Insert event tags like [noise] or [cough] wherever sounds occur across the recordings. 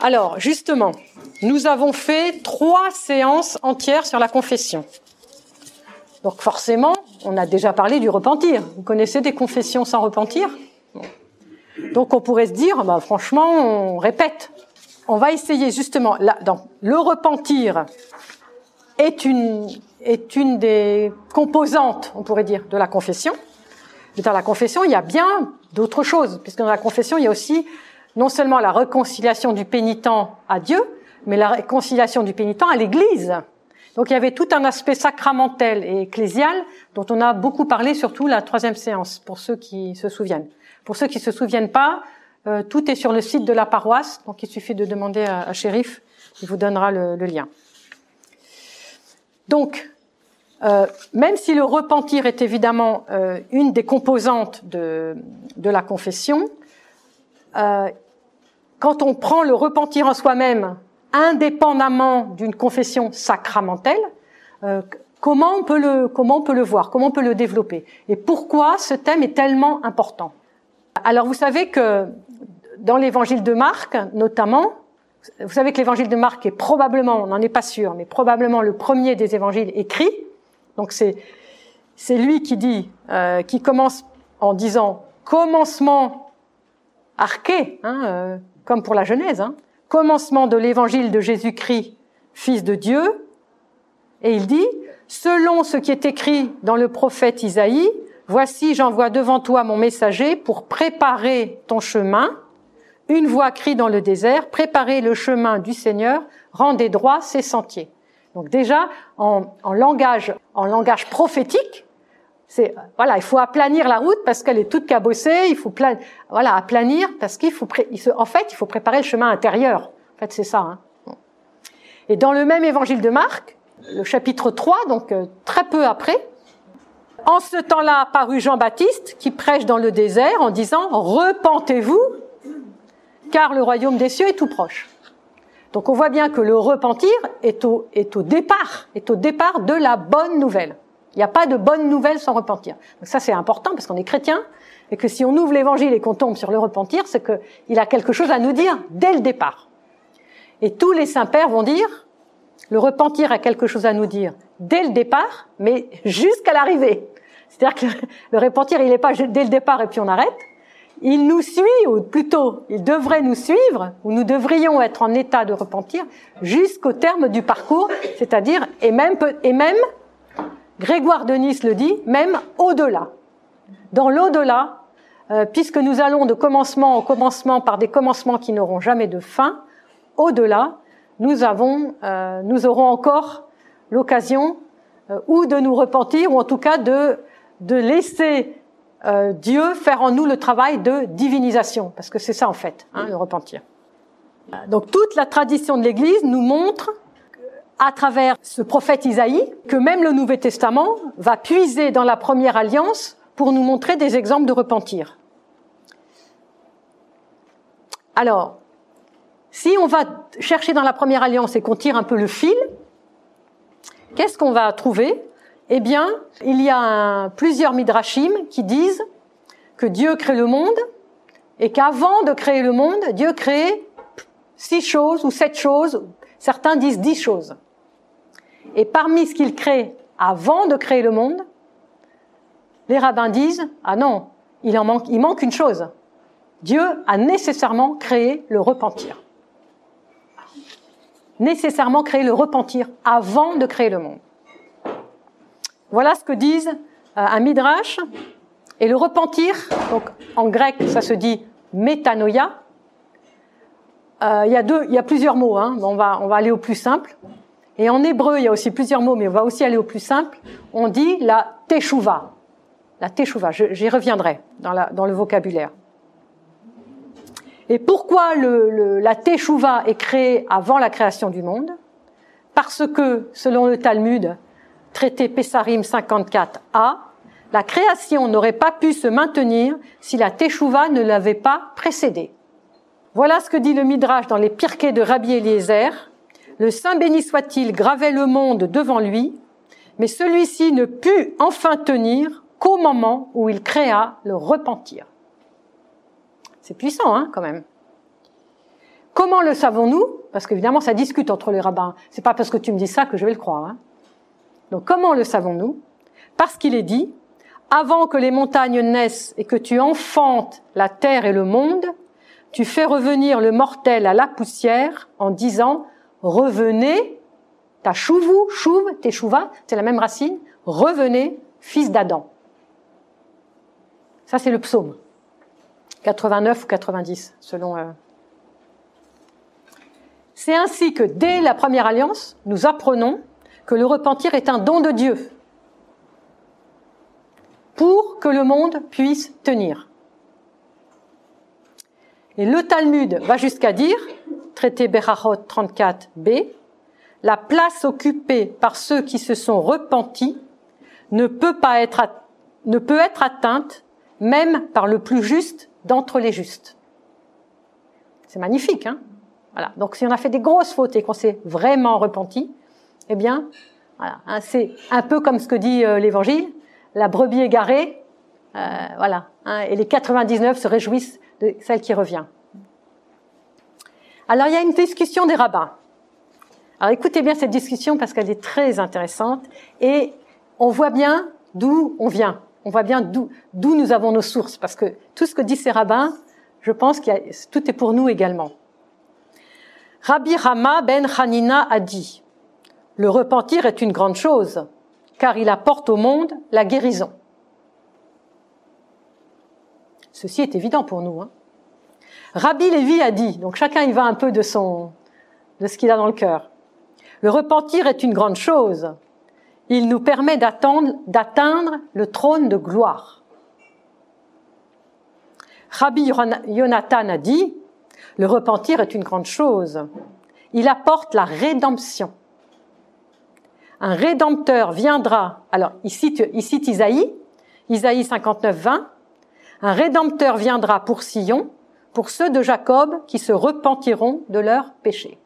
Alors, justement, nous avons fait trois séances entières sur la confession. Donc forcément, on a déjà parlé du repentir. Vous connaissez des confessions sans repentir? Donc on pourrait se dire, bah, franchement, on répète. On va essayer justement, là, dans le repentir est une, est une des composantes, on pourrait dire, de la confession. Mais dans la confession, il y a bien d'autres choses, puisque dans la confession, il y a aussi non seulement la réconciliation du pénitent à Dieu, mais la réconciliation du pénitent à l'Église. Donc il y avait tout un aspect sacramentel et ecclésial dont on a beaucoup parlé, surtout la troisième séance, pour ceux qui se souviennent. Pour ceux qui se souviennent pas, euh, tout est sur le site de la paroisse, donc il suffit de demander à, à Shérif, il vous donnera le, le lien. Donc, euh, même si le repentir est évidemment euh, une des composantes de, de la confession, euh, quand on prend le repentir en soi-même indépendamment d'une confession sacramentelle, euh, comment on peut le comment on peut le voir, comment on peut le développer et pourquoi ce thème est tellement important. Alors vous savez que dans l'évangile de Marc notamment, vous savez que l'évangile de Marc est probablement, on n'en est pas sûr, mais probablement le premier des évangiles écrits. Donc c'est c'est lui qui dit, euh, qui commence en disant commencement arché, hein, euh, comme pour la Genèse, hein, commencement de l'évangile de Jésus-Christ, Fils de Dieu, et il dit, selon ce qui est écrit dans le prophète Isaïe, voici j'envoie devant toi mon messager pour préparer ton chemin, une voix crie dans le désert, préparez le chemin du Seigneur, rendez droit ses sentiers. Donc déjà, en, en langage, en langage prophétique, c'est voilà, il faut aplanir la route parce qu'elle est toute cabossée. Il faut plan, voilà aplanir parce qu'il faut il se, en fait il faut préparer le chemin intérieur. En fait c'est ça. Hein. Et dans le même évangile de Marc, le chapitre 3, donc euh, très peu après, en ce temps-là apparut Jean-Baptiste qui prêche dans le désert en disant repentez-vous car le royaume des cieux est tout proche. Donc on voit bien que le repentir est au, est au départ, est au départ de la bonne nouvelle. Il n'y a pas de bonne nouvelle sans repentir. Donc ça c'est important parce qu'on est chrétien et que si on ouvre l'évangile et qu'on tombe sur le repentir, c'est qu'il a quelque chose à nous dire dès le départ. Et tous les saints-pères vont dire, le repentir a quelque chose à nous dire dès le départ, mais jusqu'à l'arrivée. C'est-à-dire que [laughs] le repentir, il n'est pas dès le départ et puis on arrête. Il nous suit, ou plutôt, il devrait nous suivre, ou nous devrions être en état de repentir jusqu'au terme du parcours, c'est-à-dire, et même, et même, Grégoire de Nice le dit, même au-delà. Dans l'au-delà, euh, puisque nous allons de commencement au commencement par des commencements qui n'auront jamais de fin, au-delà, nous avons, euh, nous aurons encore l'occasion euh, ou de nous repentir, ou en tout cas de, de laisser euh, Dieu faire en nous le travail de divinisation, parce que c'est ça en fait, hein, le repentir. Donc toute la tradition de l'Église nous montre à travers ce prophète Isaïe que même le Nouveau Testament va puiser dans la première alliance pour nous montrer des exemples de repentir. Alors, si on va chercher dans la première alliance et qu'on tire un peu le fil, qu'est-ce qu'on va trouver? Eh bien, il y a plusieurs midrashim qui disent que Dieu crée le monde et qu'avant de créer le monde, Dieu crée six choses ou sept choses, certains disent dix choses. Et parmi ce qu'il crée avant de créer le monde, les rabbins disent ah non, il manque, une chose. Dieu a nécessairement créé le repentir. Nécessairement créé le repentir avant de créer le monde. Voilà ce que disent euh, un midrash. Et le repentir, donc en grec ça se dit métanoïa. Euh, il y a deux, il y a plusieurs mots. Hein. On va aller au plus simple. Et en hébreu, il y a aussi plusieurs mots, mais on va aussi aller au plus simple. On dit la teshuva. La teshuva, j'y reviendrai dans, le vocabulaire. Et pourquoi la teshuva est créée avant la création du monde? Parce que, selon le Talmud, traité Pessarim 54a, la création n'aurait pas pu se maintenir si la teshuva ne l'avait pas précédée. Voilà ce que dit le Midrash dans les Pirkei de Rabbi Eliezer, le Saint béni soit-il gravait le monde devant lui, mais celui-ci ne put enfin tenir qu'au moment où il créa le repentir. C'est puissant, hein, quand même. comment le savons-nous? Parce qu'évidemment, ça discute entre les rabbins. C'est pas parce que tu me dis ça que je vais le croire. Hein. Donc, comment le savons-nous? Parce qu'il est dit avant que les montagnes naissent et que tu enfantes la terre et le monde, tu fais revenir le mortel à la poussière en disant revenez, ta chouvou, chouve, chouva, c'est la même racine, revenez, fils d'Adam. Ça, c'est le psaume. 89 ou 90, selon. Euh. C'est ainsi que dès la première alliance, nous apprenons que le repentir est un don de Dieu pour que le monde puisse tenir. Et le Talmud va jusqu'à dire, traité Berachot 34b, la place occupée par ceux qui se sont repentis ne peut pas être, atteinte même par le plus juste d'entre les justes. C'est magnifique, hein? Voilà. Donc si on a fait des grosses fautes et qu'on s'est vraiment repenti, eh bien, hein, c'est un peu comme ce que dit euh, l'Évangile la brebis égarée, euh, voilà, hein, et les 99 se réjouissent de celle qui revient. Alors il y a une discussion des rabbins. Alors écoutez bien cette discussion parce qu'elle est très intéressante et on voit bien d'où on vient. On voit bien d'où nous avons nos sources parce que tout ce que disent ces rabbins, je pense que tout est pour nous également. Rabbi Rama ben Hanina a dit Le repentir est une grande chose car il apporte au monde la guérison. Ceci est évident pour nous. Hein. Rabbi Lévi a dit, donc chacun y va un peu de son, de ce qu'il a dans le cœur. Le repentir est une grande chose. Il nous permet d'atteindre le trône de gloire. Rabbi Yonatan a dit, le repentir est une grande chose. Il apporte la rédemption un rédempteur viendra. Alors, il cite, Isaïe, Isaïe 59, 20. Un rédempteur viendra pour Sion, pour ceux de Jacob qui se repentiront de leurs péchés.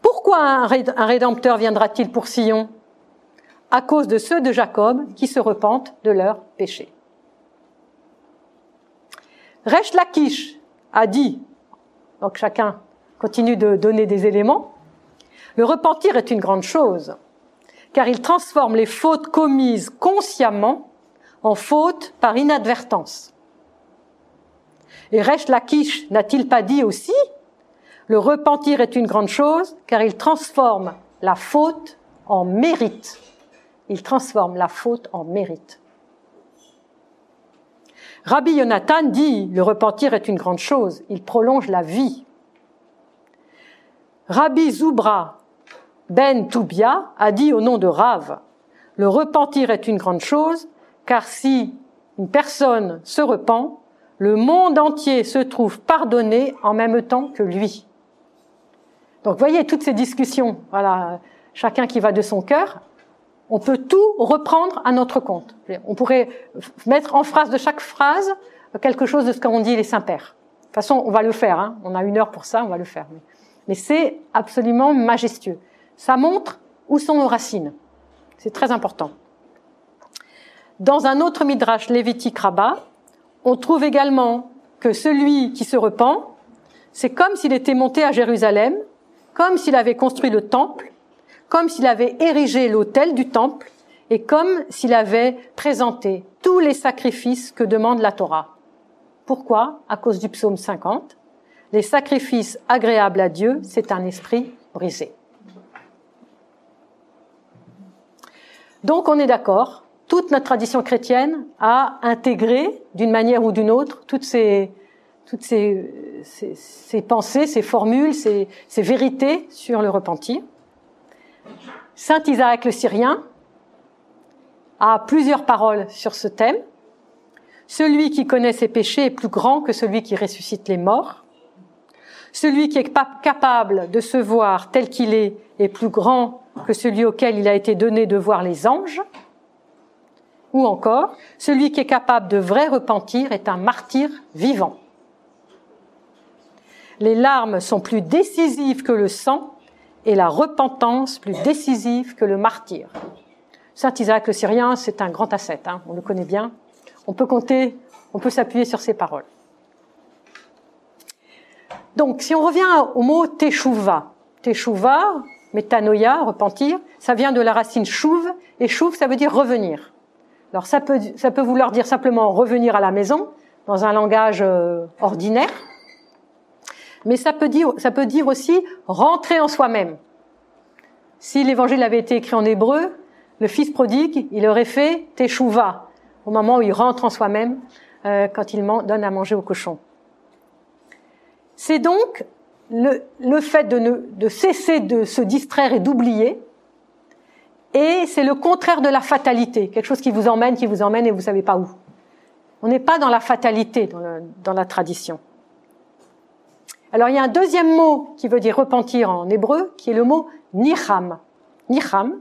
Pourquoi un rédempteur viendra-t-il pour Sion? À cause de ceux de Jacob qui se repentent de leurs péchés. Resh Lakish a dit, donc chacun continue de donner des éléments, le repentir est une grande chose, car il transforme les fautes commises consciemment en fautes par inadvertance. Et Resh Lakish n'a-t-il pas dit aussi Le repentir est une grande chose, car il transforme la faute en mérite. Il transforme la faute en mérite. Rabbi Yonatan dit Le repentir est une grande chose, il prolonge la vie. Rabbi Zoubra ben Toubia a dit au nom de Rav, le repentir est une grande chose, car si une personne se repent, le monde entier se trouve pardonné en même temps que lui. Donc, voyez toutes ces discussions, voilà, chacun qui va de son cœur, on peut tout reprendre à notre compte. On pourrait mettre en phrase de chaque phrase quelque chose de ce qu'on dit les saints-pères. De toute façon, on va le faire, hein. on a une heure pour ça, on va le faire. Mais c'est absolument majestueux. Ça montre où sont nos racines. C'est très important. Dans un autre midrash lévitique rabbin, on trouve également que celui qui se repent, c'est comme s'il était monté à Jérusalem, comme s'il avait construit le temple, comme s'il avait érigé l'autel du temple, et comme s'il avait présenté tous les sacrifices que demande la Torah. Pourquoi? À cause du psaume 50. Les sacrifices agréables à Dieu, c'est un esprit brisé. Donc on est d'accord, toute notre tradition chrétienne a intégré d'une manière ou d'une autre toutes ces, pensées, ces formules, ces, ces vérités sur le repentir. Saint Isaac le Syrien a plusieurs paroles sur ce thème. Celui qui connaît ses péchés est plus grand que celui qui ressuscite les morts. Celui qui est capable de se voir tel qu'il est est plus grand que celui auquel il a été donné de voir les anges, ou encore, celui qui est capable de vrai repentir est un martyr vivant. Les larmes sont plus décisives que le sang et la repentance plus décisive que le martyr. Saint Isaac le Syrien, c'est un grand ascète, hein, on le connaît bien. On peut compter, on peut s'appuyer sur ses paroles. Donc, si on revient au mot teshuva, teshuva, métanoïa, repentir, ça vient de la racine chouve, et chouve, ça veut dire revenir. Alors, ça peut, ça peut vouloir dire simplement revenir à la maison, dans un langage euh, ordinaire, mais ça peut dire, ça peut dire aussi rentrer en soi-même. Si l'évangile avait été écrit en hébreu, le fils prodigue, il aurait fait teshuva, au moment où il rentre en soi-même, euh, quand il donne à manger au cochon. C'est donc le, le fait de, ne, de cesser de se distraire et d'oublier, et c'est le contraire de la fatalité, quelque chose qui vous emmène, qui vous emmène et vous savez pas où. On n'est pas dans la fatalité dans, la tradition. Alors il y a un deuxième mot qui veut dire repentir en hébreu, qui est le mot nicham. Nicham,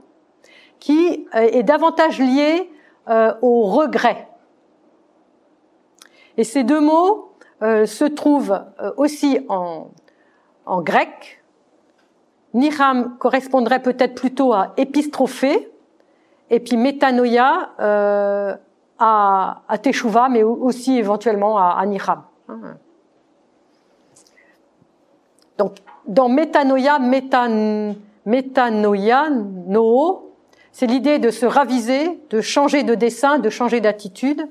qui euh, est davantage lié euh, au regret. Et ces deux mots euh, se trouvent aussi en grec. Nicham correspondrait peut-être plutôt à épistrophée, et puis métanoïa euh, à, à teshuva, mais aussi éventuellement à, à Nicham. Donc, dans métanoïa, métan, métanoïa, no, c'est l'idée de se raviser, de changer de dessin, de changer d'attitude.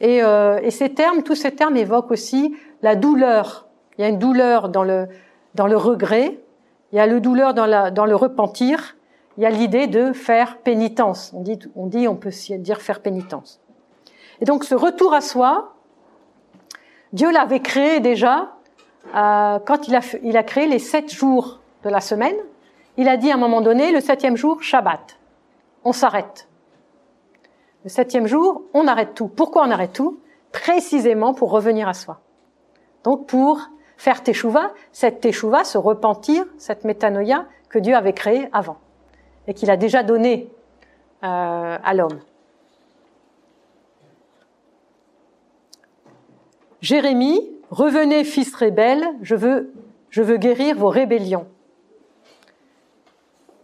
Et, euh, et, ces termes, tous ces termes évoquent aussi la douleur. Il y a une douleur dans le, dans le regret, il y a le douleur dans, la, dans le repentir, il y a l'idée de faire pénitence. On dit, on dit, on peut dire faire pénitence. Et donc ce retour à soi, Dieu l'avait créé déjà euh, quand il a, il a créé les sept jours de la semaine, il a dit à un moment donné, le septième jour, Shabbat. On s'arrête. Le septième jour, on arrête tout. Pourquoi on arrête tout? Précisément pour revenir à soi. Donc pour faire teshuva, cette teshuva, se repentir, cette métanoïa que Dieu avait créée avant et qu'il a déjà donné euh, à l'homme. Jérémie Revenez, fils rebelles, je veux, je veux guérir vos rébellions.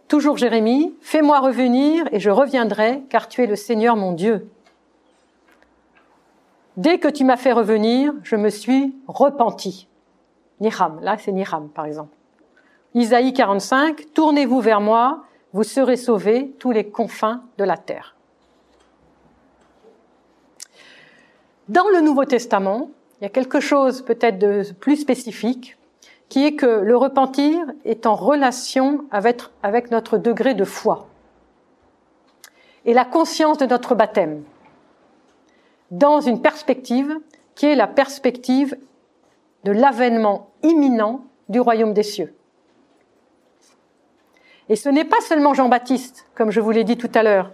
Toujours Jérémie, fais-moi revenir et je reviendrai, car tu es le Seigneur mon Dieu. Dès que tu m'as fait revenir, je me suis repenti. Niham, là c'est Niham par exemple. Isaïe 45, tournez-vous vers moi, vous serez sauvés tous les confins de la terre. Dans le Nouveau Testament, il y a quelque chose peut-être de plus spécifique, qui est que le repentir est en relation avec, avec notre degré de foi et la conscience de notre baptême, dans une perspective qui est la perspective de l'avènement imminent du royaume des cieux. Et ce n'est pas seulement Jean-Baptiste, comme je vous l'ai dit tout à l'heure,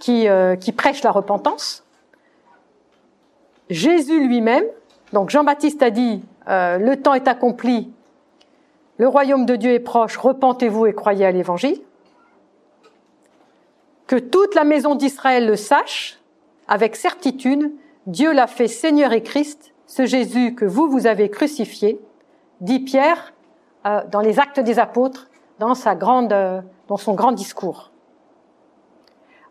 qui, euh, prêche la repentance, Jésus lui-même, donc Jean-Baptiste a dit, euh, le temps est accompli, le royaume de Dieu est proche, repentez-vous et croyez à l'évangile. Que toute la maison d'Israël le sache, avec certitude, Dieu l'a fait Seigneur et Christ, ce Jésus que vous, vous avez crucifié, dit Pierre euh, dans les actes des apôtres, dans, sa grande, euh, dans son grand discours.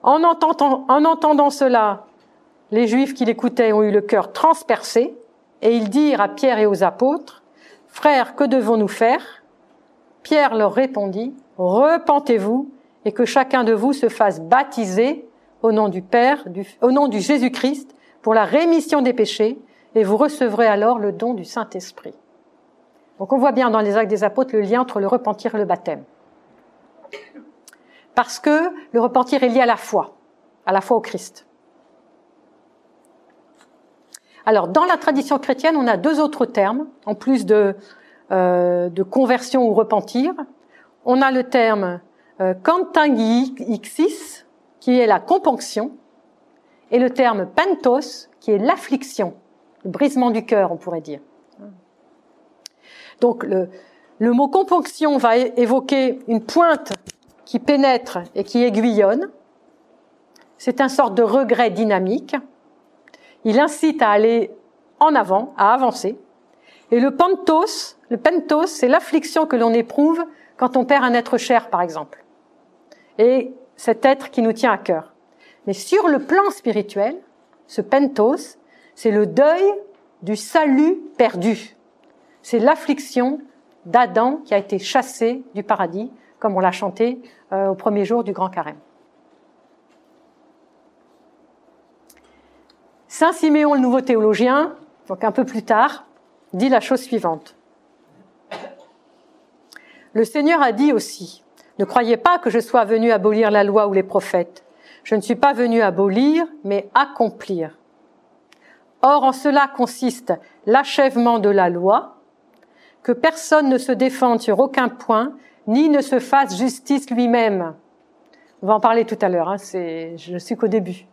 En entendant, en entendant cela, les Juifs qui l'écoutaient ont eu le cœur transpercé, et ils dirent à Pierre et aux apôtres, Frères, que devons-nous faire? Pierre leur répondit, Repentez-vous, et que chacun de vous se fasse baptiser au nom du Père, au nom du Jésus-Christ, pour la rémission des péchés, et vous recevrez alors le don du Saint-Esprit. Donc on voit bien dans les actes des apôtres le lien entre le repentir et le baptême. Parce que le repentir est lié à la foi, à la foi au Christ. Alors, dans la tradition chrétienne, on a deux autres termes, en plus de, euh, de conversion ou repentir. On a le terme euh, qui est la componction, et le terme pentos, qui est l'affliction, le brisement du cœur, on pourrait dire. Donc, le, le mot componction va évoquer une pointe qui pénètre et qui aiguillonne. C'est un sorte de regret dynamique. Il incite à aller en avant, à avancer. Et le pentos, le pentos, c'est l'affliction que l'on éprouve quand on perd un être cher, par exemple. Et cet être qui nous tient à cœur. Mais sur le plan spirituel, ce pentos, c'est le deuil du salut perdu. c'est l'affliction d'Adam qui a été chassé du paradis, comme on l'a chanté euh, au premier jour du Grand Carême. Saint Siméon, le nouveau théologien, donc un peu plus tard, dit la chose suivante. Le Seigneur a dit aussi, ne croyez pas que je sois venu abolir la loi ou les prophètes. Je ne suis pas venu abolir, mais accomplir. Or, en cela consiste l'achèvement de la loi, que personne ne se défende sur aucun point, ni ne se fasse justice lui-même. On va en parler tout à l'heure, hein, c'est, je ne suis qu'au début.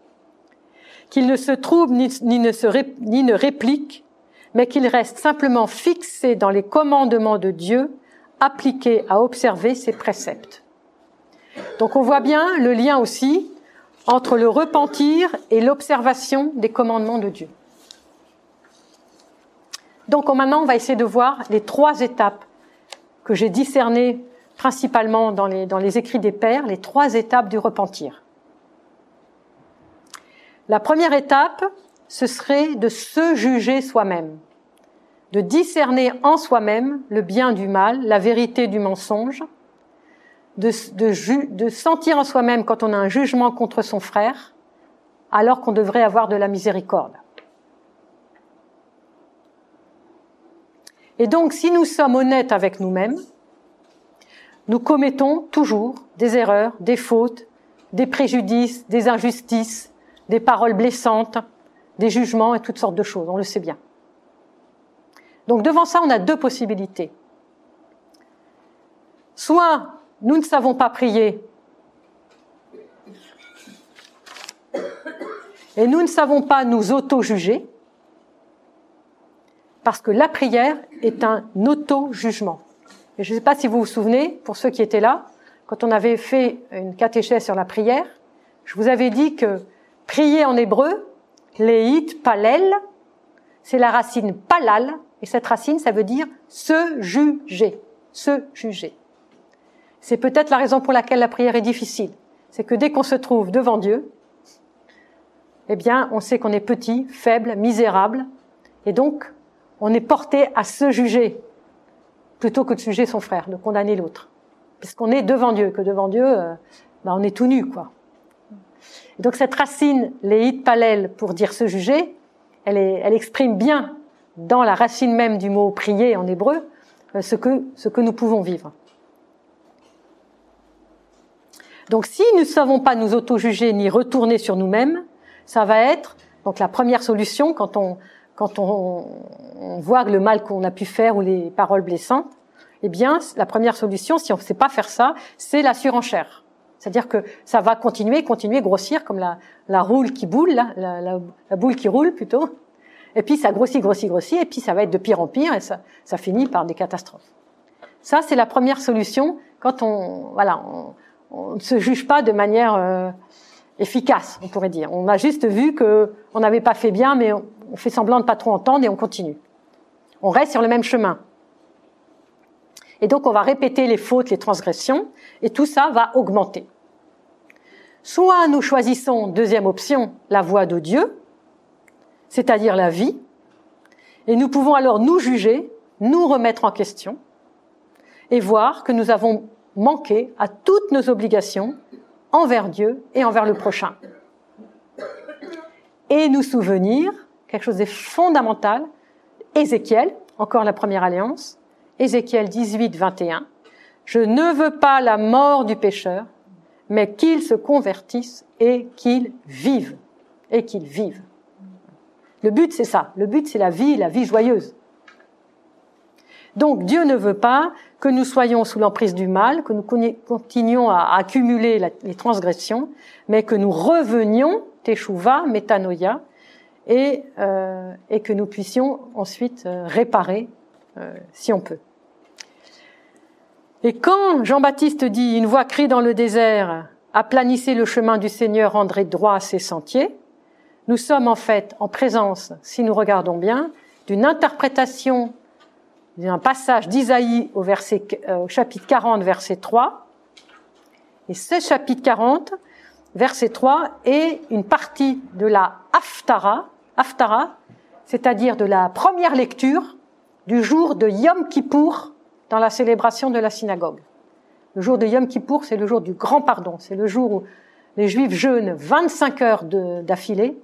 Qu'il ne se trouble ni, ne ni ne réplique, mais qu'il reste simplement fixé dans les commandements de Dieu, appliqué à observer ses préceptes. Donc on voit bien le lien aussi entre le repentir et l'observation des commandements de Dieu. Donc maintenant, on va essayer de voir les trois étapes que j'ai discernées principalement dans les, écrits des pères, les trois étapes du repentir. La première étape, ce serait de se juger soi-même, de discerner en soi-même le bien du mal, la vérité du mensonge, de sentir en soi-même quand on a un jugement contre son frère, alors qu'on devrait avoir de la miséricorde. Et donc, si nous sommes honnêtes avec nous-mêmes, nous commettons toujours des erreurs, des fautes, des préjudices, des injustices, des paroles blessantes, des jugements et toutes sortes de choses, on le sait bien. Donc devant ça, on a deux possibilités. Soit nous ne savons pas prier et nous ne savons pas nous auto-juger, parce que la prière est un auto-jugement. Et je ne sais pas si vous vous souvenez, pour ceux qui étaient là, quand on avait fait une catéchèse sur la prière, je vous avais dit que prier en hébreu, léit, palel, c'est la racine palal, et cette racine, ça veut dire se juger, se juger. C'est peut-être la raison pour laquelle la prière est difficile. C'est que dès qu'on se trouve devant Dieu, eh bien, on sait qu'on est petit, faible, misérable, et donc on est porté à se juger plutôt que de juger son frère, de condamner l'autre. Puisqu'on est devant Dieu, que devant Dieu, ben, on est tout nu, quoi. donc cette racine, les palel, pour dire se juger, elle, elle exprime bien dans la racine même du mot prier en hébreu euh, ce que, ce que nous pouvons vivre. Donc si nous ne savons pas nous auto-juger ni retourner sur nous-mêmes, ça va être donc la première solution quand on, quand on, voit le mal qu'on a pu faire ou les paroles blessantes, eh bien, la première solution, si on ne sait pas faire ça, c'est la surenchère. C'est-à-dire que ça va continuer, continuer, grossir comme la, la roule qui boule, la, la, boule qui roule plutôt. Et puis ça grossit, grossit, grossit, et puis ça va être de pire en pire, et ça, ça finit par des catastrophes. Ça, c'est la première solution quand on, voilà, on, ne se juge pas de manière euh, efficace, on pourrait dire. On a juste vu que on n'avait pas fait bien, mais on, fait semblant de pas trop entendre et on continue. On reste sur le même chemin. Et donc on va répéter les fautes, les transgressions, et tout ça va augmenter. Soit nous choisissons, deuxième option, la voie de Dieu, c'est-à-dire la vie, et nous pouvons alors nous juger, nous remettre en question, et voir que nous avons manqué à toutes nos obligations envers Dieu et envers le prochain. Et nous souvenir quelque chose de fondamental. Ézéchiel, encore la première alliance, Ézéchiel 18, 21. Je ne veux pas la mort du pécheur, mais qu'il se convertisse et qu'il vive. Et qu'il vive. Le but, c'est ça. Le but, c'est la vie, la vie joyeuse. Donc Dieu ne veut pas que nous soyons sous l'emprise du mal, que nous continuions à accumuler les transgressions, mais que nous revenions, teshuva, métanoïa, et, euh, et que nous puissions ensuite euh, réparer euh, si on peut. Et quand Jean-Baptiste dit une voix crie dans le désert, aplanissez le chemin du Seigneur, rendrez droit ses sentiers, nous sommes en fait en présence, si nous regardons bien, d'une interprétation d'un passage d'Isaïe au, verset, au chapitre 40, verset 3. Et ce chapitre 40, verset 3, est une partie de la Haftara, Haftara, c'est-à-dire de la première lecture du jour de Yom Kippour dans la célébration de la synagogue. Le jour de Yom Kippour, c'est le jour du grand pardon. C'est le jour où les Juifs jeûnent 25 heures d'affilée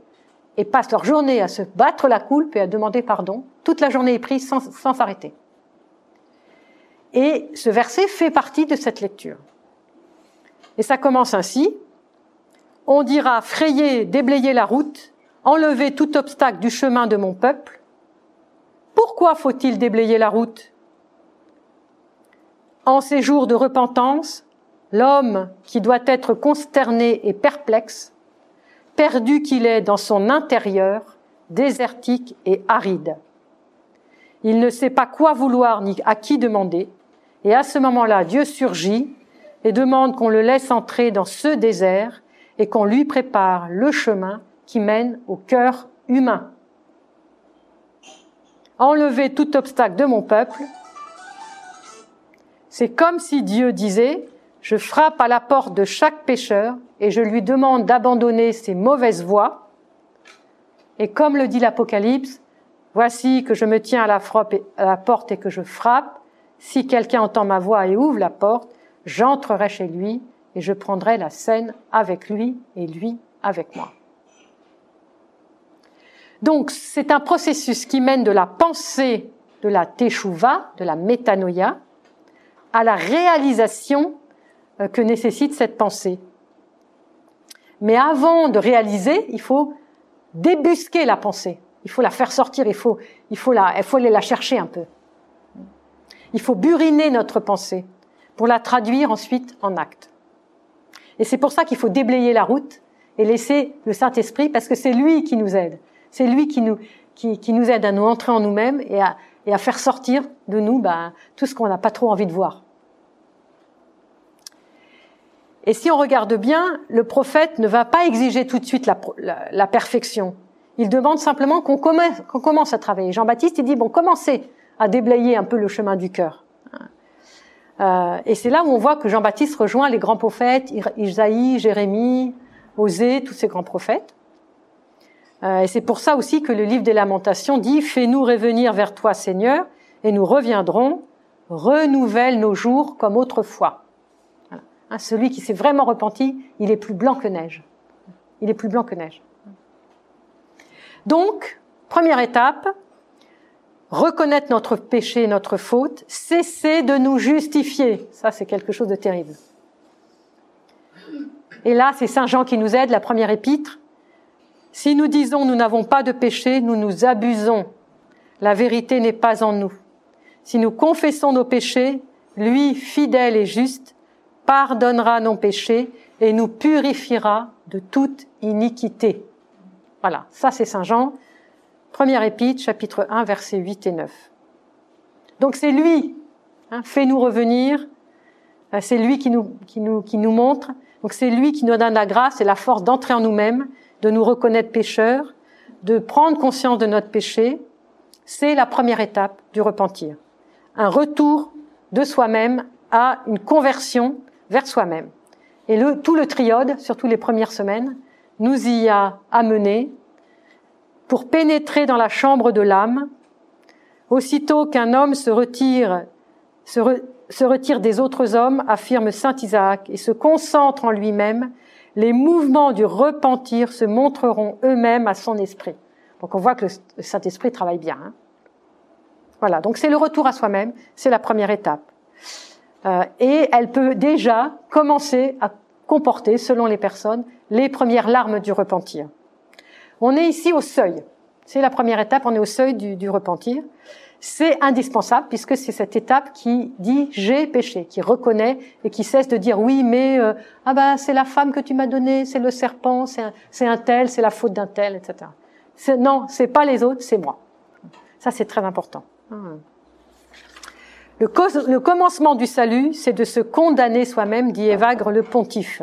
et passent leur journée à se battre la coulpe et à demander pardon. Toute la journée est prise sans s'arrêter. Et ce verset fait partie de cette lecture. Et ça commence ainsi. On dira frayer, déblayer la route, enlever tout obstacle du chemin de mon peuple. Pourquoi faut-il déblayer la route? En ces jours de repentance, l'homme qui doit être consterné et perplexe, perdu qu'il est dans son intérieur, désertique et aride. Il ne sait pas quoi vouloir ni à qui demander, et à ce moment-là, Dieu surgit et demande qu'on le laisse entrer dans ce désert et qu'on lui prépare le chemin qui mène au cœur humain. Enlever tout obstacle de mon peuple, c'est comme si Dieu disait, je frappe à la porte de chaque pécheur et je lui demande d'abandonner ses mauvaises voies. Et comme le dit l'Apocalypse, voici que je me tiens à la, à la porte et que je frappe. Si quelqu'un entend ma voix et ouvre la porte, j'entrerai chez lui et je prendrai la scène avec lui et lui avec moi. Donc, c'est un processus qui mène de la pensée de la teshuva, de la métanoïa, à la réalisation euh, que nécessite cette pensée. Mais avant de réaliser, il faut débusquer la pensée. Il faut la faire sortir, il faut, il faut, la, il faut aller la chercher un peu. Il faut buriner notre pensée pour la traduire ensuite en acte. Et c'est pour ça qu'il faut déblayer la route et laisser le Saint-Esprit, parce que c'est lui qui nous aide. C'est lui qui nous, qui, qui, nous aide à nous entrer en nous-mêmes et à, et à faire sortir de nous bah, tout ce qu'on n'a pas trop envie de voir. Et si on regarde bien, le prophète ne va pas exiger tout de suite la, la, la perfection. Il demande simplement qu'on commence, commence à travailler. Jean-Baptiste, il dit, bon, commencez à déblayer un peu le chemin du cœur. Euh, et c'est là où on voit que Jean-Baptiste rejoint les grands prophètes, Isaïe, Jérémie, Osée, tous ces grands prophètes. Euh, et c'est pour ça aussi que le livre des lamentations dit Fais-nous revenir vers toi, Seigneur, et nous reviendrons, renouvelle nos jours comme autrefois. Hein, celui qui s'est vraiment repenti, il est plus blanc que neige. Il est plus blanc que neige. Donc, première étape, reconnaître notre péché, notre faute, cesser de nous justifier. Ça, c'est quelque chose de terrible. Et là, c'est Saint Jean qui nous aide, la première épître. Si nous disons nous n'avons pas de péché, nous nous abusons. La vérité n'est pas en nous. Si nous confessons nos péchés, lui, fidèle et juste, pardonnera nos péchés et nous purifiera de toute iniquité. Voilà, ça c'est Saint Jean. Première épître, chapitre 1, versets 8 et 9. Donc c'est lui, hein, fais-nous revenir, euh, c'est lui qui nous, qui, nous, qui nous montre, donc c'est lui qui nous donne la grâce et la force d'entrer en nous-mêmes, de nous reconnaître pécheurs, de prendre conscience de notre péché. C'est la première étape du repentir. Un retour de soi-même à une conversion vers soi-même. Et tout le triode, surtout les premières semaines, nous y a amené pour pénétrer dans la chambre de l'âme. Aussitôt qu'un homme se retire, se, retire des autres hommes, affirme saint Isaac, et se concentre en lui-même, les mouvements du repentir se montreront eux-mêmes à son esprit. Donc on voit que le Saint-Esprit travaille bien. Hein. voilà, donc c'est le retour à soi-même, c'est la première étape. Euh, et elle peut déjà commencer à comporter, selon les personnes, les premières larmes du repentir. On est ici au seuil. C'est la première étape, on est au seuil du, repentir. C'est indispensable puisque c'est cette étape qui dit j'ai péché, qui reconnaît et qui cesse de dire oui mais euh, ah ben c'est la femme que tu m'as donnée, c'est le serpent, c'est un, tel, c'est la faute d'un tel, etc. Non, c'est pas les autres, c'est moi. Ça c'est très important. Le, commencement du salut, c'est de se condamner soi-même, dit Évagre le pontife.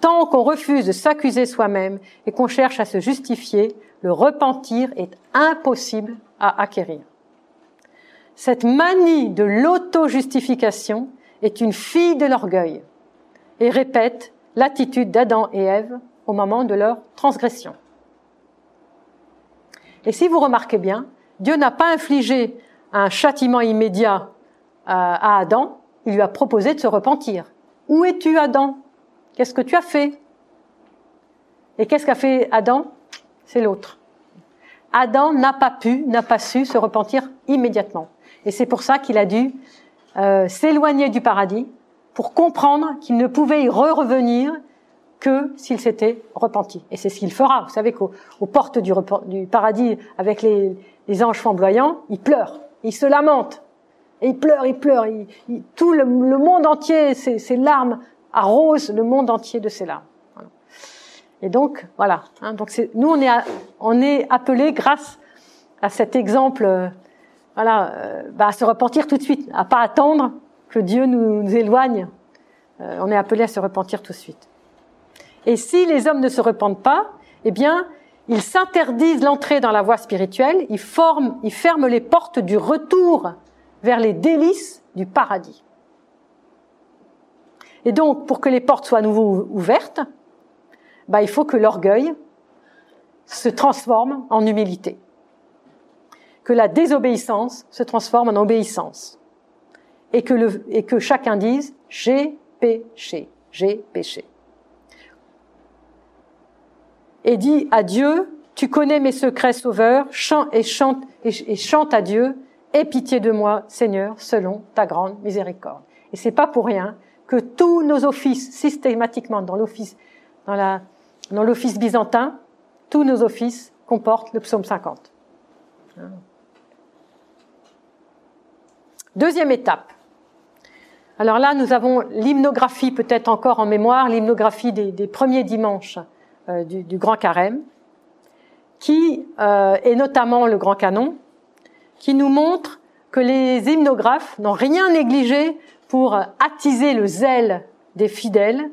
Tant qu'on refuse de s'accuser soi-même et qu'on cherche à se justifier, le repentir est impossible à acquérir. Cette manie de l'auto-justification est une fille de l'orgueil et répète l'attitude d'Adam et Ève au moment de leur transgression. Et si vous remarquez bien, Dieu n'a pas infligé un châtiment immédiat à Adam, il lui a proposé de se repentir. Où es-tu, Adam? Qu'est-ce que tu as fait? Et qu'est-ce qu'a fait Adam? C'est l'autre. Adam n'a pas pu, n'a pas su se repentir immédiatement. Et c'est pour ça qu'il a dû euh, s'éloigner du paradis pour comprendre qu'il ne pouvait y re-revenir que s'il s'était repenti. Et c'est ce qu'il fera. Vous savez qu'aux portes du, paradis, avec les, anges flamboyants, il pleure, il se lamente. Et il pleure, il pleure. tout le, monde entier, ses, larmes arrosent le monde entier de ses larmes. Et donc, voilà. Hein, donc nous, on est, on est appelés, grâce à cet exemple, euh, voilà, euh, bah, à se repentir tout de suite, à pas attendre que Dieu nous, éloigne. Euh, on est appelé à se repentir tout de suite. Et si les hommes ne se repentent pas, eh bien, ils s'interdisent l'entrée dans la voie spirituelle, ils, forment, ils ferment les portes du retour vers les délices du paradis. Et donc, pour que les portes soient à nouveau ouvertes, bah, il faut que l'orgueil se transforme en humilité, que la désobéissance se transforme en obéissance, et que, le, et que chacun dise j'ai péché, j'ai péché et dit à Dieu, tu connais mes secrets sauveurs, chante et chante, et chante à Dieu, aie pitié de moi, Seigneur, selon ta grande miséricorde. Et c'est pas pour rien que tous nos offices, systématiquement dans l'office, dans la, dans l'office byzantin, tous nos offices comportent le psaume 50. Deuxième étape. Alors là, nous avons l'hymnographie peut-être encore en mémoire, l'hymnographie des premiers dimanches euh, du, Grand Carême, qui euh, est notamment le Grand Canon, qui nous montre que les hymnographes n'ont rien négligé pour attiser le zèle des fidèles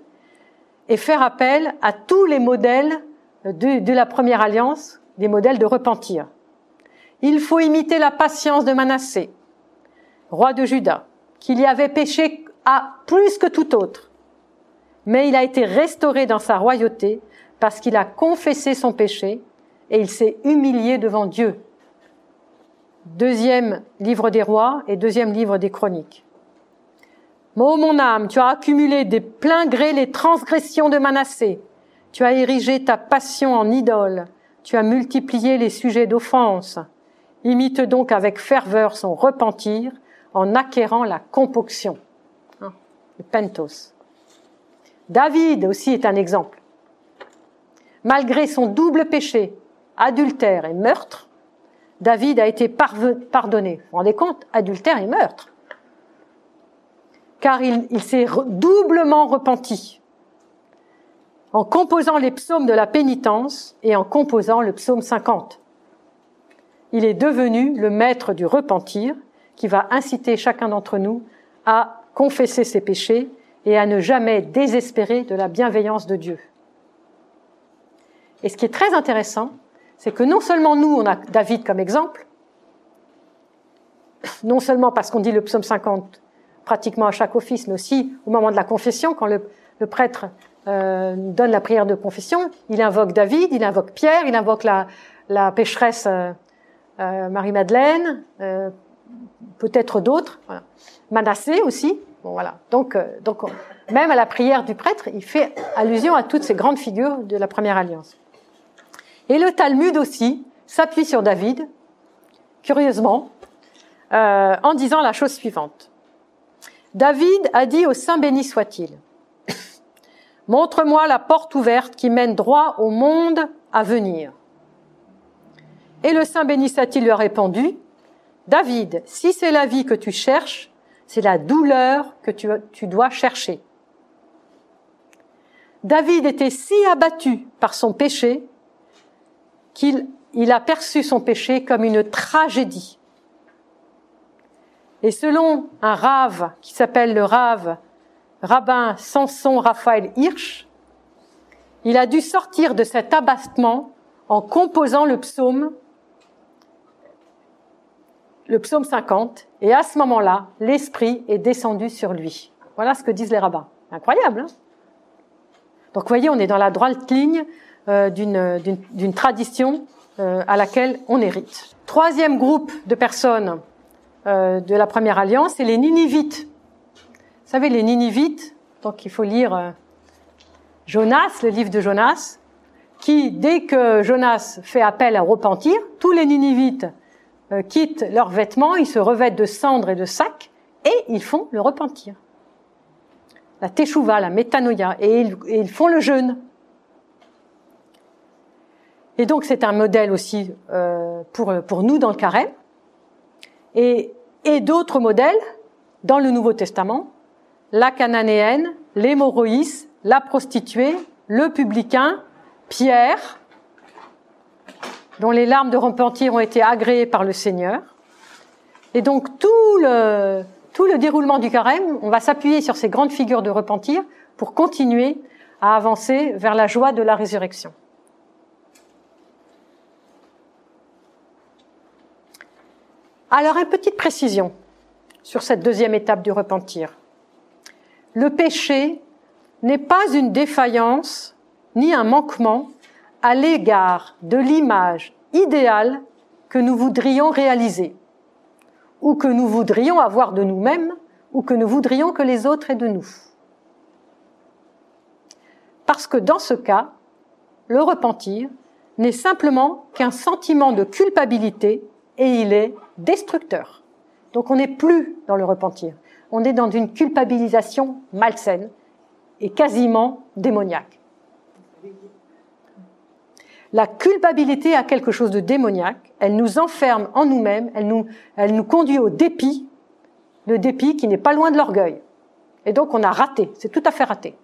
et faire appel à tous les modèles de, de, la première alliance, des modèles de repentir. Il faut imiter la patience de Manassé, roi de Juda, qu'il y avait péché à plus que tout autre, mais il a été restauré dans sa royauté parce qu'il a confessé son péché et il s'est humilié devant Dieu. Deuxième livre des rois et deuxième livre des chroniques. Ô mon âme, tu as accumulé des plein gré les transgressions de Manassé. Tu as érigé ta passion en idole. Tu as multiplié les sujets d'offense. Imite donc avec ferveur son repentir en acquérant la compoction. Hein, le pentos. David aussi est un exemple malgré son double péché, adultère et meurtre, David a été pardonné. Vous vous rendez compte Adultère et meurtre. Car il, s'est doublement repenti en composant les psaumes de la pénitence et en composant le psaume 50. Il est devenu le maître du repentir qui va inciter chacun d'entre nous à confesser ses péchés et à ne jamais désespérer de la bienveillance de Dieu. Et ce qui est très intéressant, c'est que non seulement nous, on a David comme exemple, non seulement parce qu'on dit le psaume 50 pratiquement à chaque office, mais aussi au moment de la confession, quand le, prêtre euh, donne la prière de confession, il invoque David, il invoque Pierre, il invoque la, pécheresse euh, euh, Marie-Madeleine, peut-être d'autres. Manassé aussi. Bon, voilà. Donc même à la prière du prêtre, il fait allusion à toutes ces grandes figures de la première alliance. Et le Talmud aussi s'appuie sur David, curieusement, euh, en disant la chose suivante. David a dit au Saint béni soit-il, Montre-moi la porte ouverte qui mène droit au monde à venir. Et le Saint béni soit-il lui a répondu, David, si c'est la vie que tu cherches, c'est la douleur que tu, tu dois chercher. David était si abattu par son péché qu'il il a perçu son péché comme une tragédie. Et selon un rave qui s'appelle le rave rabbin Samson Raphaël Hirsch, il a dû sortir de cet abattement en composant le psaume, le psaume 50, et à ce moment-là, l'esprit est descendu sur lui. Voilà ce que disent les rabbins. Incroyable, hein? Donc, vous voyez, on est dans la droite ligne d'une tradition euh, à laquelle on hérite. Troisième groupe de personnes euh, de la première alliance, c'est les Ninivites. Vous savez, les Ninivites, donc il faut lire euh, Jonas, le livre de Jonas, qui, dès que Jonas fait appel à repentir, tous les Ninivites euh, quittent leurs vêtements, ils se revêtent de cendres et de sacs, et ils font le repentir. La teshuva, la métanoïa, et ils, font le jeûne. Et donc c'est un modèle aussi euh, pour, pour nous dans le carême. Et, et d'autres modèles dans le Nouveau Testament, la cananéenne, l'hémorroïs, la prostituée, le publicain, Pierre, dont les larmes de repentir ont été agréées par le Seigneur. Et donc tout le, tout le déroulement du carême, on va s'appuyer sur ces grandes figures de repentir pour continuer à avancer vers la joie de la résurrection. Alors, une petite précision sur cette deuxième étape du repentir. Le péché n'est pas une défaillance ni un manquement à l'égard de l'image idéale que nous voudrions réaliser, ou que nous voudrions avoir de nous-mêmes, ou que nous voudrions que les autres aient de nous. Parce que dans ce cas, le repentir n'est simplement qu'un sentiment de culpabilité et il est destructeur. Donc on n'est plus dans le repentir, on est dans une culpabilisation malsaine et quasiment démoniaque. La culpabilité a quelque chose de démoniaque, elle nous enferme en nous-mêmes, elle nous, conduit au dépit, le dépit qui n'est pas loin de l'orgueil. Et donc on a raté, c'est tout à fait raté.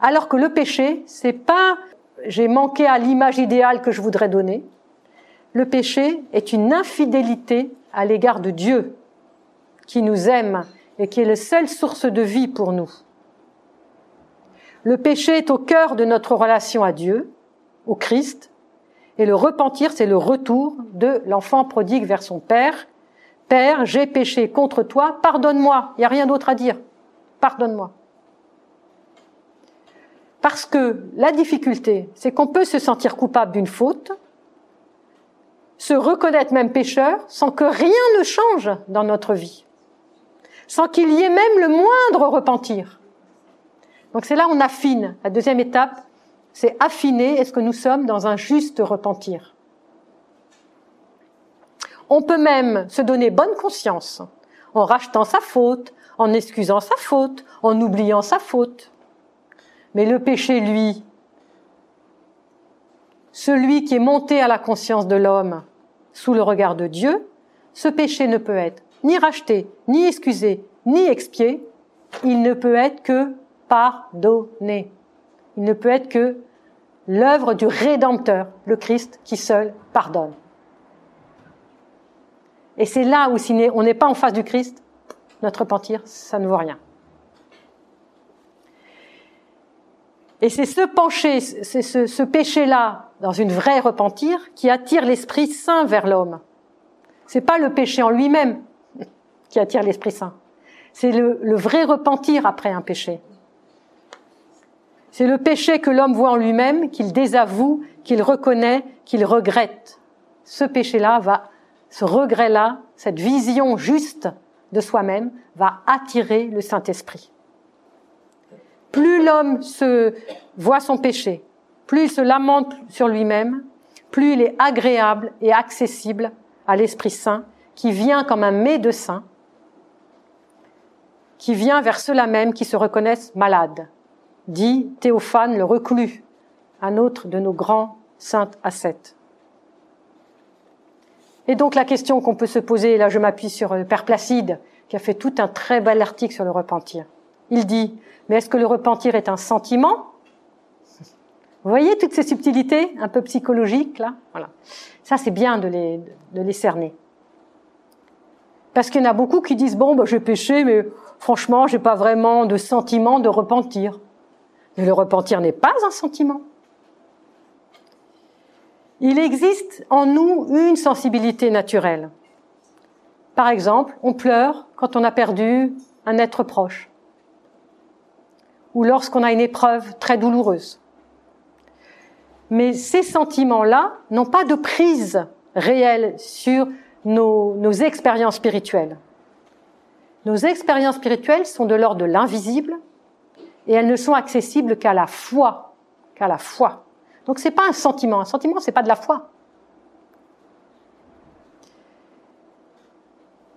Alors que le péché, c'est pas j'ai manqué à l'image idéale que je voudrais donner. Le péché est une infidélité à l'égard de Dieu, qui nous aime et qui est la seule source de vie pour nous. Le péché est au cœur de notre relation à Dieu, au Christ, et le repentir, c'est le retour de l'enfant prodigue vers son Père. Père, j'ai péché contre toi, pardonne-moi. Il n'y a rien d'autre à dire. Pardonne-moi. Parce que la difficulté, c'est qu'on peut se sentir coupable d'une faute, se reconnaître même pécheur, sans que rien ne change dans notre vie, sans qu'il y ait même le moindre repentir. Donc c'est là on affine. La deuxième étape, c'est affiner est-ce que nous sommes dans un juste repentir. On peut même se donner bonne conscience en rachetant sa faute, en excusant sa faute, en oubliant sa faute. Mais le péché, lui, celui qui est monté à la conscience de l'homme sous le regard de Dieu, ce péché ne peut être ni racheté, ni excusé, ni expié, il ne peut être que pardonner. Il ne peut être que l'œuvre du Rédempteur, le Christ, qui seul pardonne. Et c'est là où si on n'est pas en face du Christ, notre repentir, ça ne vaut rien. Et c'est ce pencher, c'est ce, péché-là, dans une vraie repentir, qui attire l'Esprit Saint vers l'homme. C'est pas le péché en lui-même qui attire l'Esprit Saint. C'est le, le, vrai repentir après un péché. C'est le péché que l'homme voit en lui-même, qu'il désavoue, qu'il reconnaît, qu'il regrette. Ce péché-là va, ce regret-là, cette vision juste de soi-même va attirer le Saint-Esprit. Plus l'homme se voit son péché, plus il se lamente sur lui-même, plus il est agréable et accessible à l'Esprit Saint qui vient comme un médecin, qui vient vers ceux-là même qui se reconnaissent malades, dit Théophane le reclus, un autre de nos grands saints ascètes. Et donc la question qu'on peut se poser, là je m'appuie sur le Père Placide, qui a fait tout un très bel article sur le repentir. Il dit, mais est-ce que le repentir est un sentiment? Vous voyez toutes ces subtilités un peu psychologiques là? Voilà. Ça c'est bien de les, de les cerner. Parce qu'il y en a beaucoup qui disent, bon, bah, j'ai péché, mais franchement, j'ai pas vraiment de sentiment de repentir. Mais le repentir n'est pas un sentiment. Il existe en nous une sensibilité naturelle. Par exemple, on pleure quand on a perdu un être proche ou lorsqu'on a une épreuve très douloureuse. Mais ces sentiments-là n'ont pas de prise réelle sur nos, nos expériences spirituelles. Nos expériences spirituelles sont de l'ordre de l'invisible et elles ne sont accessibles qu'à la foi, qu'à la foi. Donc c'est pas un sentiment, un sentiment c'est pas de la foi.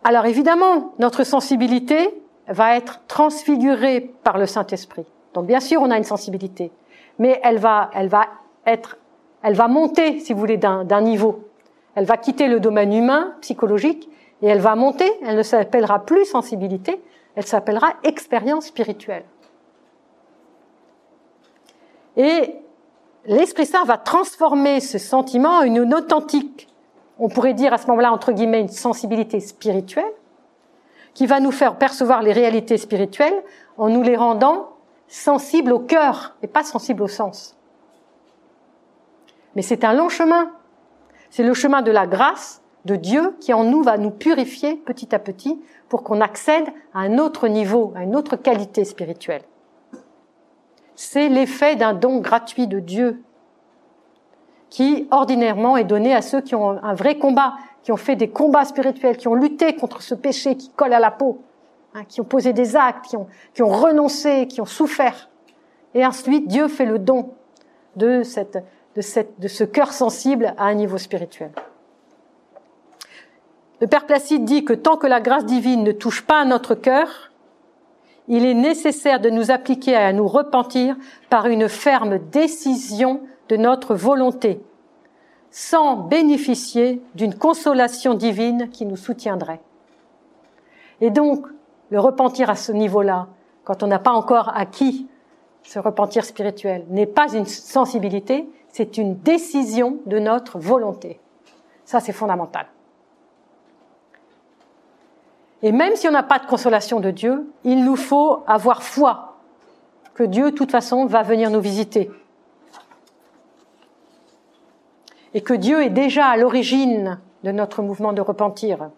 Alors évidemment, notre sensibilité va être transfigurée par le Saint-Esprit. Donc bien sûr, on a une sensibilité, mais elle va, elle va être, elle va monter, si vous voulez, d'un niveau. Elle va quitter le domaine humain, psychologique, et elle va monter. Elle ne s'appellera plus sensibilité, elle s'appellera expérience spirituelle. Et l'Esprit Saint va transformer ce sentiment en une authentique, on pourrait dire à ce moment-là, entre guillemets, une sensibilité spirituelle, qui va nous faire percevoir les réalités spirituelles en nous les rendant sensibles au cœur et pas sensibles au sens. Mais c'est un long chemin. C'est le chemin de la grâce de Dieu qui en nous va nous purifier petit à petit pour qu'on accède à un autre niveau, à une autre qualité spirituelle c'est l'effet d'un don gratuit de Dieu qui ordinairement est donné à ceux qui ont un vrai combat, qui ont fait des combats spirituels, qui ont lutté contre ce péché qui colle à la peau, hein, qui ont posé des actes, qui ont, qui ont renoncé, qui ont souffert. Et ensuite, Dieu fait le don de, cette, de, cette, de ce cœur sensible à un niveau spirituel. Le Père Placide dit que tant que la grâce divine ne touche pas à notre cœur, il est nécessaire de nous appliquer à nous repentir par une ferme décision de notre volonté, sans bénéficier d'une consolation divine qui nous soutiendrait. Et donc, le repentir à ce niveau-là, quand on n'a pas encore acquis ce repentir spirituel, n'est pas une sensibilité, c'est une décision de notre volonté. Ça, c'est fondamental. Et même si on n'a pas de consolation de Dieu, il nous faut avoir foi que Dieu, de toute façon, va venir nous visiter. Et que Dieu est déjà à l'origine de notre mouvement de repentir.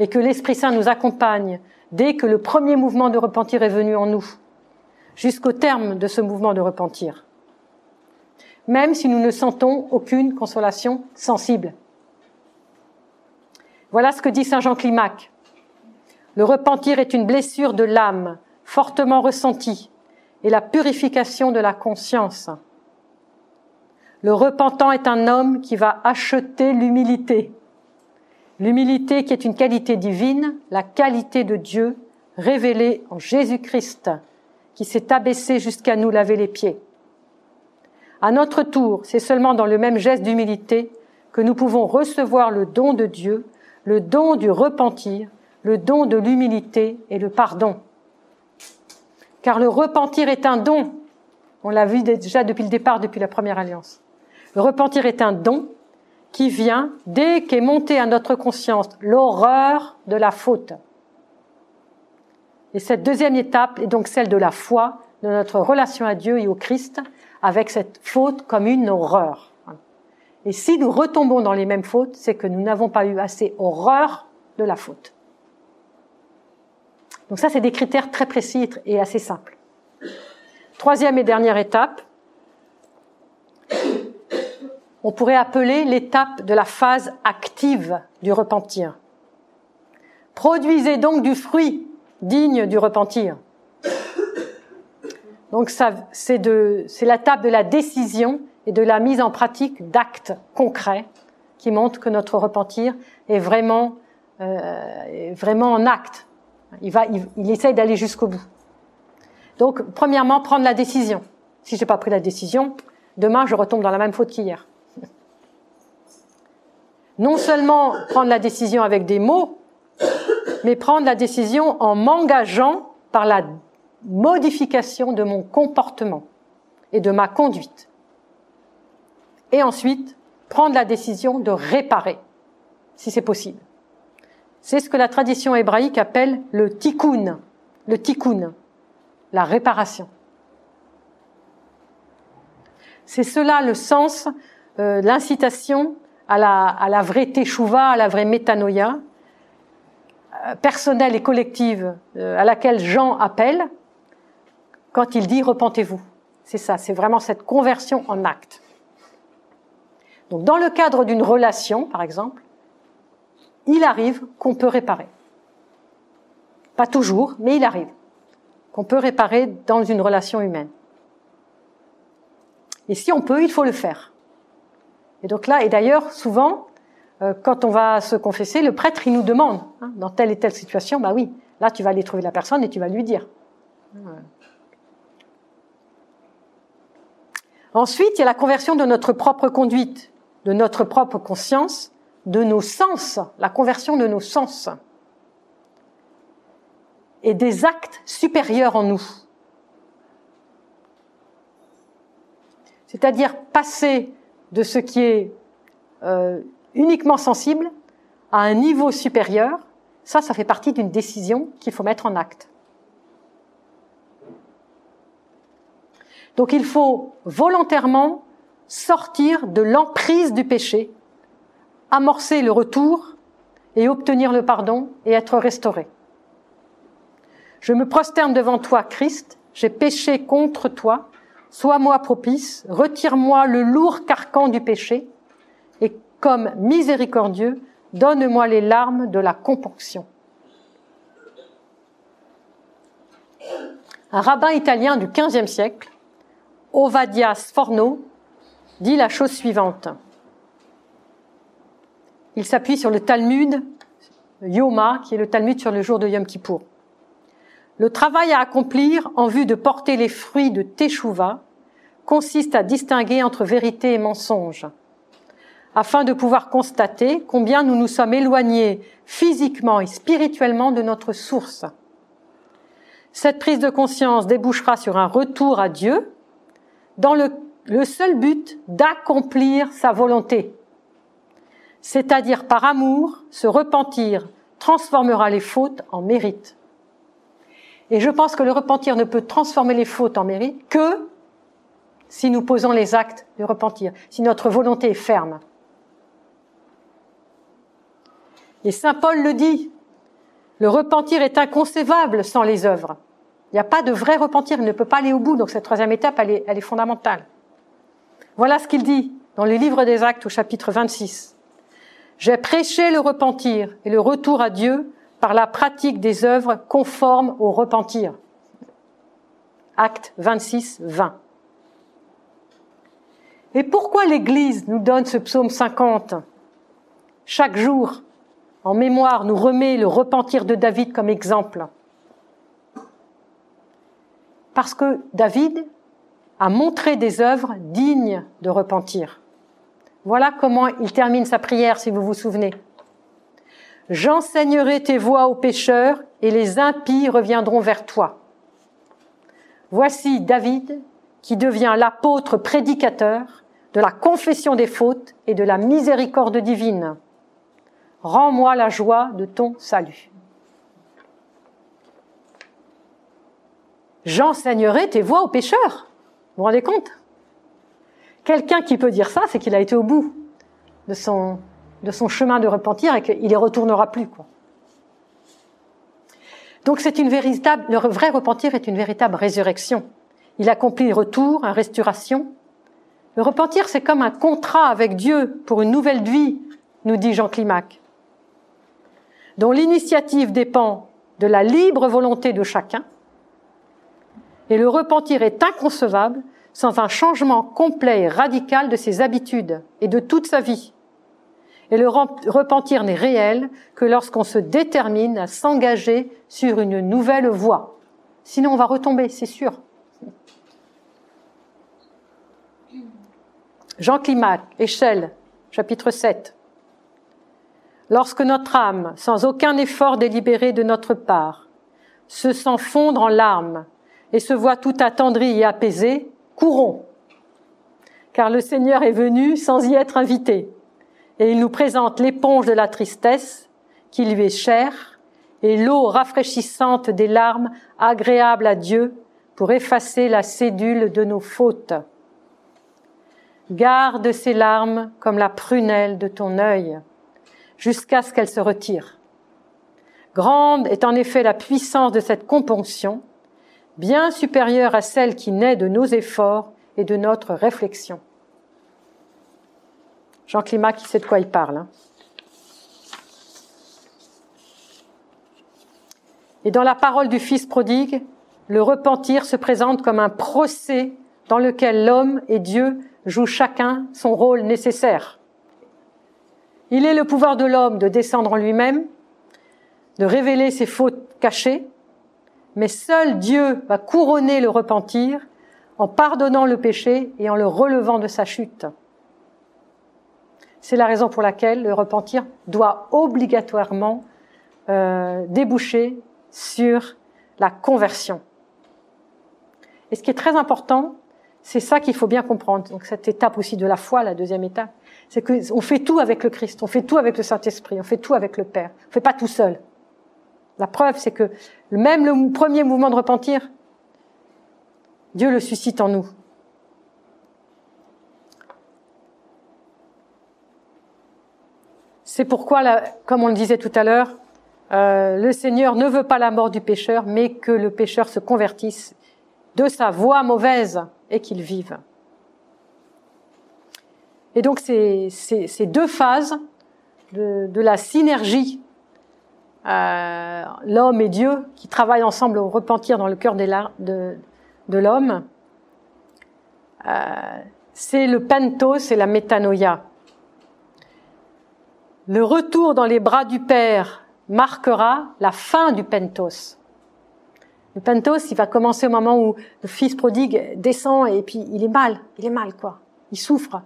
Et que l'Esprit Saint nous accompagne dès que le premier mouvement de repentir est venu en nous, jusqu'au terme de ce mouvement de repentir. Même si nous ne sentons aucune consolation sensible. Voilà ce que dit Saint Jean Climac. Le repentir est une blessure de l'âme, fortement ressentie, et la purification de la conscience. Le repentant est un homme qui va acheter l'humilité. L'humilité qui est une qualité divine, la qualité de Dieu révélée en Jésus-Christ, qui s'est abaissé jusqu'à nous laver les pieds. À notre tour, c'est seulement dans le même geste d'humilité que nous pouvons recevoir le don de Dieu, le don du repentir, le don de l'humilité et le pardon. Car le repentir est un don. On l'a vu déjà depuis le départ, depuis la première alliance. Le repentir est un don qui vient dès qu'est montée à notre conscience l'horreur de la faute. Et cette deuxième étape est donc celle de la foi, de notre relation à Dieu et au Christ, avec cette faute comme une horreur. Et si nous retombons dans les mêmes fautes, c'est que nous n'avons pas eu assez horreur de la faute. Donc ça, c'est des critères très précis et assez simples. Troisième et dernière étape, on pourrait appeler l'étape de la phase active du repentir. Produisez donc du fruit digne du repentir. Donc c'est de, c'est de la décision et de la mise en pratique d'actes concrets qui montrent que notre repentir est vraiment, euh, en acte, il, va, il, essaye d'aller jusqu'au bout. Donc, premièrement, prendre la décision. Si j'ai pas pris la décision, demain, je retombe dans la même faute qu'hier. Non seulement prendre la décision avec des mots, mais prendre la décision en m'engageant par la modification de mon comportement et de ma conduite. Et ensuite, prendre la décision de réparer, si c'est possible. C'est ce que la tradition hébraïque appelle le tikkun, le tikkun, la réparation. C'est cela le sens, euh, l'incitation à la, vraie teshuva, à la vraie métanoïa, euh, personnelle et collective, euh, à laquelle Jean appelle quand il dit repentez-vous. C'est ça, c'est vraiment cette conversion en acte. Donc dans le cadre d'une relation, par exemple, il arrive qu'on peut réparer. Pas toujours, mais il arrive qu'on peut réparer dans une relation humaine. Et si on peut, il faut le faire. Et donc là, et d'ailleurs, souvent, euh, quand on va se confesser, le prêtre, il nous demande, hein, dans telle et telle situation, bah oui, là, tu vas aller trouver la personne et tu vas lui dire. Ensuite, il y a la conversion de notre propre conduite, de notre propre conscience, de nos sens, la conversion de nos sens et des actes supérieurs en nous. C'est-à-dire passer de ce qui est euh, uniquement sensible à un niveau supérieur, ça, ça fait partie d'une décision qu'il faut mettre en acte. Donc il faut volontairement sortir de l'emprise du péché, amorcer le retour et obtenir le pardon et être restauré. Je me prosterne devant toi, Christ, j'ai péché contre toi, sois-moi propice, retire-moi le lourd carcan du péché, et comme miséricordieux, donne-moi les larmes de la componction. Un rabbin italien du XVe siècle, Ovadia Sforno, dit la chose suivante. Il s'appuie sur le Talmud Yoma, qui est le Talmud sur le jour de Yom Kippour. Le travail à accomplir en vue de porter les fruits de Teshuvah consiste à distinguer entre vérité et mensonge, afin de pouvoir constater combien nous nous sommes éloignés physiquement et spirituellement de notre source. Cette prise de conscience débouchera sur un retour à Dieu dans le, seul but d'accomplir sa volonté. C'est-à-dire par amour, se repentir transformera les fautes en mérite. Et je pense que le repentir ne peut transformer les fautes en mérite que si nous posons les actes de repentir, si notre volonté est ferme. Et Saint Paul le dit, le repentir est inconcevable sans les œuvres. Il n'y a pas de vrai repentir, il ne peut pas aller au bout, donc cette troisième étape, elle est, fondamentale. Voilà ce qu'il dit dans le livre des actes au chapitre 26. J'ai prêché le repentir et le retour à Dieu par la pratique des œuvres conformes au repentir. Acte 26, 20. Et pourquoi l'Église nous donne ce psaume 50 Chaque jour, en mémoire, nous remet le repentir de David comme exemple. Parce que David a montré des œuvres dignes de repentir. Voilà comment il termine sa prière, si vous vous souvenez. J'enseignerai tes voies aux pécheurs et les impies reviendront vers toi. Voici David qui devient l'apôtre prédicateur de la confession des fautes et de la miséricorde divine. Rends-moi la joie de ton salut. J'enseignerai tes voies aux pécheurs. Vous vous rendez compte? Quelqu'un qui peut dire ça, c'est qu'il a été au bout de son, chemin de repentir et qu'il y retournera plus. Donc c'est une véritable, le vrai repentir est une véritable résurrection. Il accomplit le retour, une restauration. Le repentir, c'est comme un contrat avec Dieu pour une nouvelle vie, nous dit Jean Climac, dont l'initiative dépend de la libre volonté de chacun. Et le repentir est inconcevable sans un changement complet et radical de ses habitudes et de toute sa vie. Et le repentir n'est réel que lorsqu'on se détermine à s'engager sur une nouvelle voie. Sinon, on va retomber, c'est sûr. Jean Climac, Échelle, chapitre 7. Lorsque notre âme, sans aucun effort délibéré de notre part, se sent fondre en larmes et se voit tout attendrie et apaisée, courons, car le Seigneur est venu sans y être invité et il nous présente l'éponge de la tristesse qui lui est chère et l'eau rafraîchissante des larmes agréables à Dieu pour effacer la cédule de nos fautes. Garde ces larmes comme la prunelle de ton œil jusqu'à ce qu'elles se retirent. Grande est en effet la puissance de cette componction, bien supérieure à celle qui naît de nos efforts et de notre réflexion. Jean Climat qui sait de quoi il parle. Hein. Et dans la parole du Fils prodigue, le repentir se présente comme un procès dans lequel l'homme et Dieu jouent chacun son rôle nécessaire. Il est le pouvoir de l'homme de descendre en lui-même, de révéler ses fautes cachées, mais seul Dieu va couronner le repentir en pardonnant le péché et en le relevant de sa chute. C'est la raison pour laquelle le repentir doit obligatoirement euh, déboucher sur la conversion. Et ce qui est très important, c'est ça qu'il faut bien comprendre. Donc cette étape aussi de la foi, la deuxième étape, c'est qu'on fait tout avec le Christ, on fait tout avec le Saint-Esprit, on fait tout avec le Père. On fait pas tout seul. La preuve, c'est que même le premier mouvement de repentir, Dieu le suscite en nous. C'est pourquoi, comme on le disait tout à l'heure, euh, le Seigneur ne veut pas la mort du pécheur, mais que le pécheur se convertisse de sa voie mauvaise et qu'il vive. Et donc ces, deux phases de, la synergie, euh, l'homme et Dieu, qui travaillent ensemble au repentir dans le cœur de, de l'homme, euh, c'est le pentos et la métanoïa. Le retour dans les bras du Père marquera la fin du pentos. Le pentos, il va commencer au moment où le fils prodigue descend et puis il est mal, il est mal quoi. Il souffre.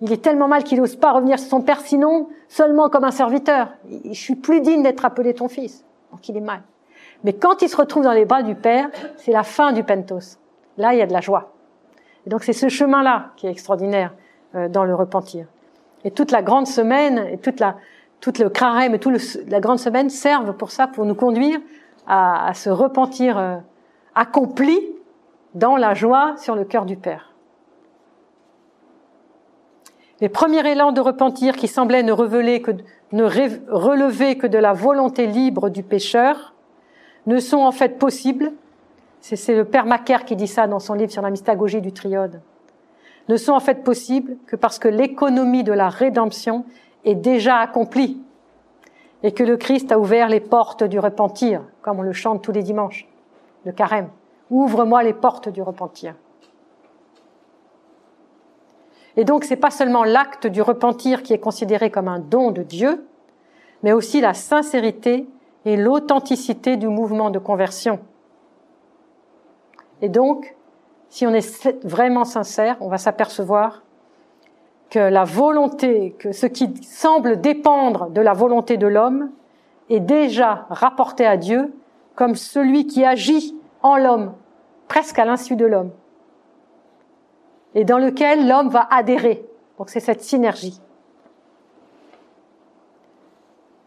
Il est tellement mal qu'il n'ose pas revenir sur son père, sinon seulement comme un serviteur. Je suis plus digne d'être appelé ton fils. Donc il est mal. Mais quand il se retrouve dans les bras du père, c'est la fin du pentos. Là, il y a de la joie. Et donc c'est ce chemin-là qui est extraordinaire euh, dans le repentir. Et toute la grande semaine, et toute la, toute le carême et toute la grande semaine servent pour ça, pour nous conduire à, se repentir euh, accompli dans la joie sur le cœur du Père. Les premiers élans de repentir qui semblaient ne relever que de la volonté libre du pécheur ne sont en fait possibles, c'est le Père Macaire qui dit ça dans son livre sur la mystagogie du triode, ne sont en fait possibles que parce que l'économie de la rédemption est déjà accomplie et que le Christ a ouvert les portes du repentir, comme on le chante tous les dimanches, le carême. Ouvre-moi les portes du repentir. Et donc, c'est pas seulement l'acte du repentir qui est considéré comme un don de Dieu, mais aussi la sincérité et l'authenticité du mouvement de conversion. Et donc, si on est vraiment sincère, on va s'apercevoir que la volonté, que ce qui semble dépendre de la volonté de l'homme est déjà rapporté à Dieu comme celui qui agit en l'homme, presque à l'insu de l'homme, et dans lequel l'homme va adhérer. Donc c'est cette synergie.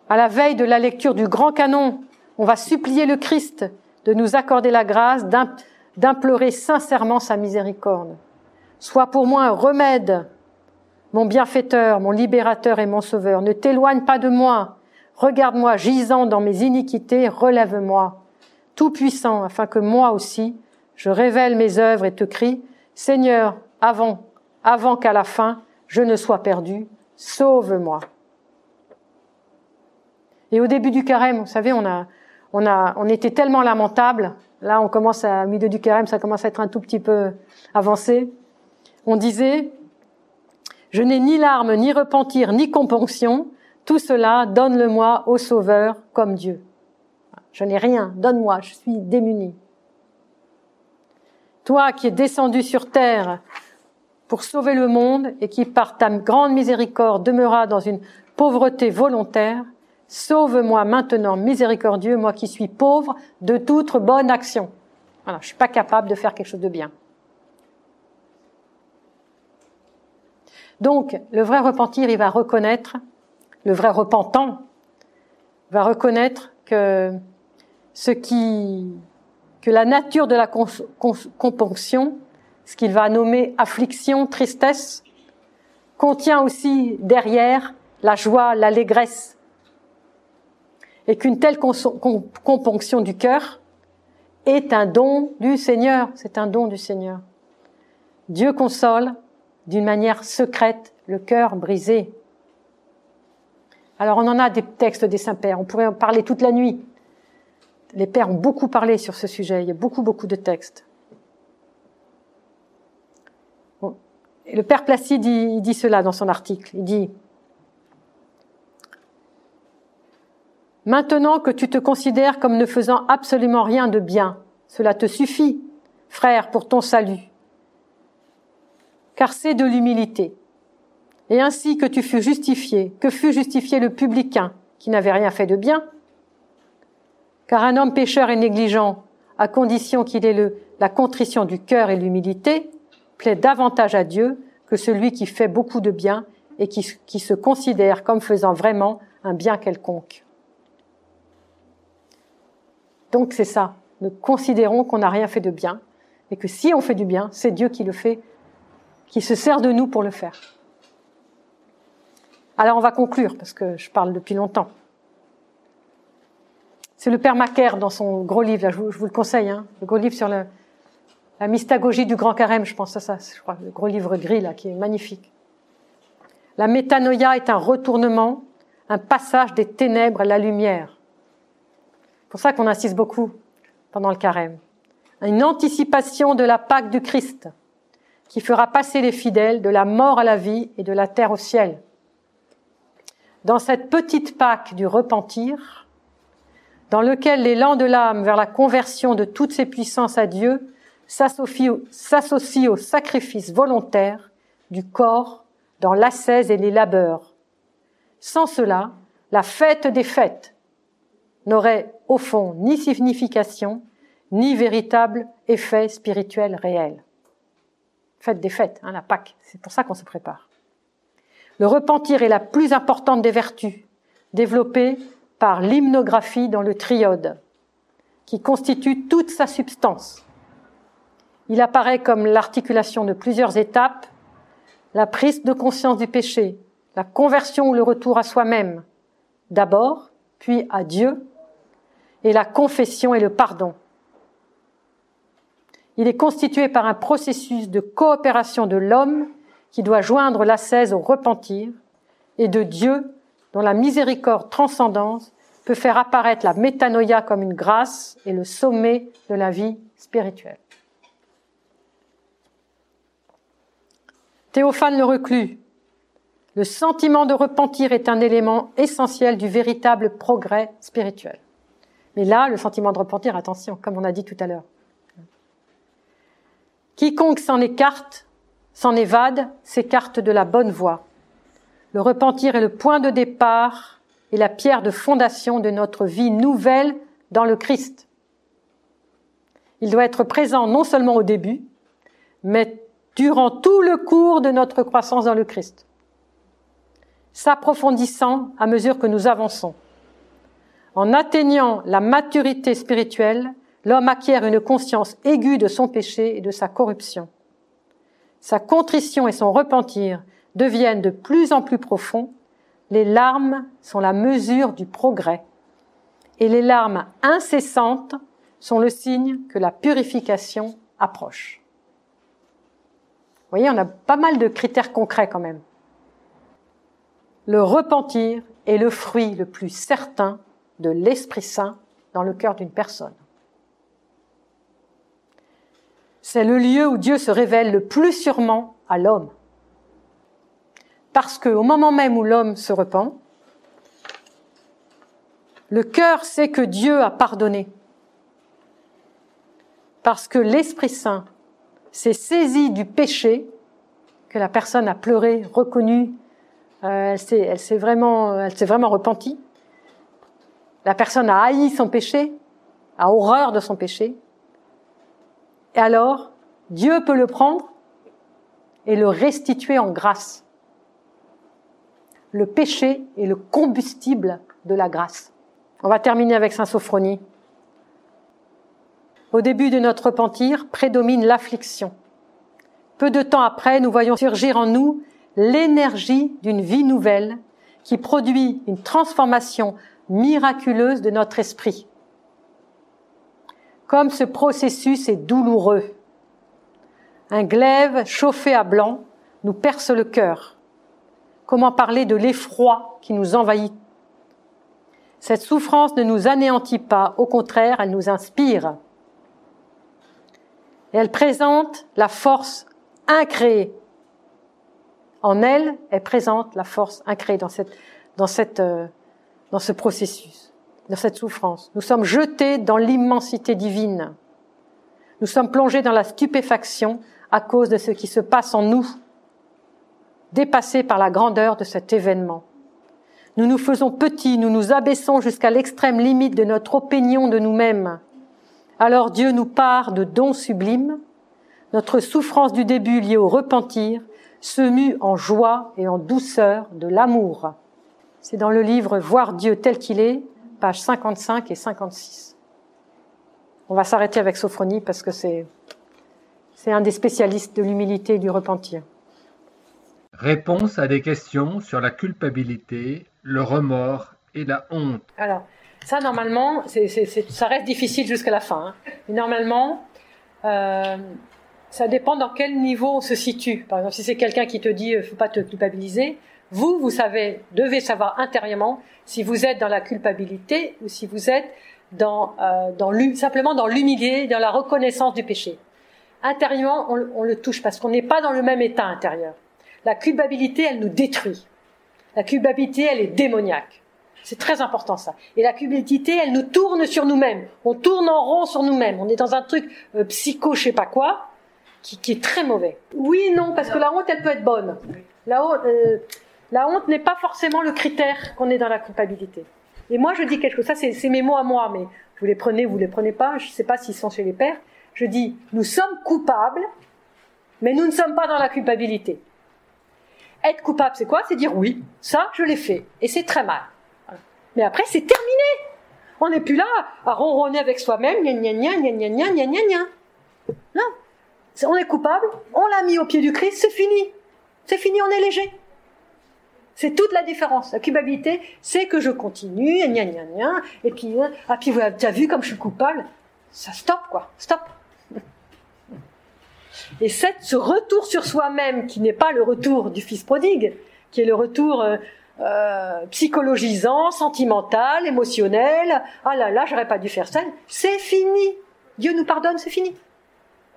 À la veille de la lecture du grand canon, on va supplier le Christ de nous accorder la grâce d'implorer sincèrement sa miséricorde. Sois pour moi un remède mon bienfaiteur, mon libérateur et mon sauveur, ne t'éloigne pas de moi. Regarde-moi gisant dans mes iniquités, relève-moi. Tout-puissant, afin que moi aussi, je révèle mes œuvres et te crie, Seigneur, avant, avant qu'à la fin, je ne sois perdu, sauve-moi. Et au début du carême, vous savez, on a, on a, on était tellement lamentable. Là, on commence à, au milieu du carême, ça commence à être un tout petit peu avancé. On disait, je n'ai ni larmes, ni repentir, ni componction. Tout cela, donne-le-moi au Sauveur comme Dieu. Je n'ai rien, donne-moi, je suis démuni. Toi qui es descendu sur terre pour sauver le monde et qui par ta grande miséricorde demeura dans une pauvreté volontaire, sauve-moi maintenant, miséricordieux, moi qui suis pauvre de toute bonne action. Voilà, je suis pas capable de faire quelque chose de bien. Donc, le vrai repentir, il va reconnaître, le vrai repentant va reconnaître que ce qui, que la nature de la componction, ce qu'il va nommer affliction, tristesse, contient aussi derrière la joie, l'allégresse, et qu'une telle componction du cœur est un don du Seigneur, c'est un don du Seigneur. Dieu console, d'une manière secrète le cœur brisé. Alors on en a des textes des saints-pères, on pourrait en parler toute la nuit. Les pères ont beaucoup parlé sur ce sujet, il y a beaucoup, beaucoup de textes. le père Placide, dit cela dans son article. Il dit, Maintenant que tu te considères comme ne faisant absolument rien de bien, cela te suffit, frère, pour ton salut. Car c'est de l'humilité. Et ainsi que tu fus justifié, que fut justifié le publicain, qui n'avait rien fait de bien. Car un homme pécheur et négligent, à condition qu'il ait la contrition du cœur et l'humilité, plaît davantage à Dieu que celui qui fait beaucoup de bien et qui se considère comme faisant vraiment un bien quelconque. Donc c'est ça. Nous considérons qu'on n'a rien fait de bien et que si on fait du bien, c'est Dieu qui le fait, qui se sert de nous pour le faire. Alors on va conclure parce que je parle depuis longtemps. C'est le père Macaire dans son gros livre, je, vous, le conseille, hein, le gros livre sur la mystagogie du grand carême, je pense à ça, je crois, le gros livre gris là, qui est magnifique. La métanoïa est un retournement, un passage des ténèbres à la lumière. C'est pour ça qu'on insiste beaucoup pendant le carême. Une anticipation de la Pâque du Christ, qui fera passer les fidèles de la mort à la vie et de la terre au ciel. Dans cette petite Pâque du repentir, dans lequel l'élan de l'âme vers la conversion de toutes ses puissances à Dieu s'associe au sacrifice volontaire du corps dans l'ascèse et les labeurs. Sans cela, la fête des fêtes n'aurait au fond ni signification, ni véritable effet spirituel réel. Fête des fêtes, hein, la Pâque, c'est pour ça qu'on se prépare. Le repentir est la plus importante des vertus, développée par l'hymnographie dans le triode, qui constitue toute sa substance. Il apparaît comme l'articulation de plusieurs étapes, la prise de conscience du péché, la conversion ou le retour à soi-même, d'abord, puis à Dieu, et la confession et le pardon. Il est constitué par un processus de coopération de l'homme qui doit joindre l'ascèse au repentir et de Dieu dont la miséricorde transcendance peut faire apparaître la métanoïa comme une grâce et le sommet de la vie spirituelle. Théophane le reclus. Le sentiment de repentir est un élément essentiel du véritable progrès spirituel. Mais là, le sentiment de repentir, attention, comme on a dit tout à l'heure. Quiconque s'en écarte, s'en évade, s'écarte de la bonne voie. Le repentir est le point de départ et la pierre de fondation de notre vie nouvelle dans le Christ. Il doit être présent non seulement au début, mais durant tout le cours de notre croissance dans le Christ, s'approfondissant à mesure que nous avançons. En atteignant la maturité spirituelle, l'homme acquiert une conscience aiguë de son péché et de sa corruption. Sa contrition et son repentir deviennent de plus en plus profonds. Les larmes sont la mesure du progrès. Et les larmes incessantes sont le signe que la purification approche. Vous voyez, on a pas mal de critères concrets quand même. Le repentir est le fruit le plus certain de l'Esprit Saint dans le cœur d'une personne. C'est le lieu où Dieu se révèle le plus sûrement à l'homme. Parce qu'au moment même où l'homme se repent, le cœur sait que Dieu a pardonné. Parce que l'Esprit Saint s'est saisi du péché que la personne a pleuré, reconnu, euh, elle s'est vraiment, elle s'est vraiment repentie. La personne a haï son péché, a horreur de son péché. Et alors, Dieu peut le prendre et le restituer en grâce. Le péché est le combustible de la grâce. On va terminer avec Saint Sophronie. Au début de notre repentir prédomine l'affliction. Peu de temps après, nous voyons surgir en nous l'énergie d'une vie nouvelle qui produit une transformation miraculeuse de notre esprit. Comme ce processus est douloureux. Un glaive chauffé à blanc nous perce le cœur. Comment parler de l'effroi qui nous envahit? Cette souffrance ne nous anéantit pas, au contraire, elle nous inspire. Elle présente la force incréée. En elle elle présente la force incréée dans cette, dans cette, euh, dans ce processus, dans cette souffrance. Nous sommes jetés dans l'immensité divine. Nous sommes plongés dans la stupéfaction à cause de ce qui se passe en nous, dépassés par la grandeur de cet événement. Nous nous faisons petits, nous nous abaissons jusqu'à l'extrême limite de notre opinion de nous-mêmes. Alors Dieu nous part de dons sublimes. Notre souffrance du début liée au repentir se mue en joie et en douceur de l'amour. C'est dans le livre Voir Dieu tel qu'il est, pages 55 et 56. On va s'arrêter avec Sophronie parce que c'est, c'est un des spécialistes de l'humilité et du repentir. Réponse à des questions sur la culpabilité, le remords et la honte. Alors, ça, normalement, c'est, c'est, ça reste difficile jusqu'à la fin. Hein. Mais normalement, euh, ça dépend dans quel niveau on se situe. Par exemple, si c'est quelqu'un qui te dit ne euh, faut pas te culpabiliser, vous, vous savez, devez savoir intérieurement si vous êtes dans la culpabilité ou si vous êtes dans, euh, dans simplement dans l'humilité, dans la reconnaissance du péché. Intérieurement, on, on le touche parce qu'on n'est pas dans le même état intérieur. La culpabilité, elle nous détruit. La culpabilité, elle est démoniaque. C'est très important ça. Et la culpabilité, elle nous tourne sur nous-mêmes. On tourne en rond sur nous-mêmes. On est dans un truc euh, psycho, je sais pas quoi, qui, qui, est très mauvais. Oui, non, parce que la honte, elle peut être bonne. La honte, euh, la honte n'est pas forcément le critère qu'on est dans la culpabilité. Et moi, je dis quelque chose. Ça, c'est mes mots à moi, mais vous les prenez, vous les prenez pas. Je ne sais pas s'ils sont chez les pères. Je dis, nous sommes coupables, mais nous ne sommes pas dans la culpabilité. Être coupable, c'est quoi? C'est dire oui, ça, je l'ai fait. Et c'est très mal. Mais après, c'est terminé. On n'est plus là à ronronner avec soi-même, gna gna gna gna gna gna gna gna Non. On est coupable, on l'a mis au pied du Christ, c'est fini. C'est fini, on est léger. C'est toute la différence. La culpabilité, c'est que je continue, gna gna gna, et puis, ah, puis tu as vu comme je suis coupable, ça stop, quoi, stop. Et cette, ce retour sur soi-même, qui n'est pas le retour du fils prodigue, qui est le retour euh, euh, psychologisant, sentimental, émotionnel, ah là là, j'aurais pas dû faire ça, c'est fini. Dieu nous pardonne, c'est fini.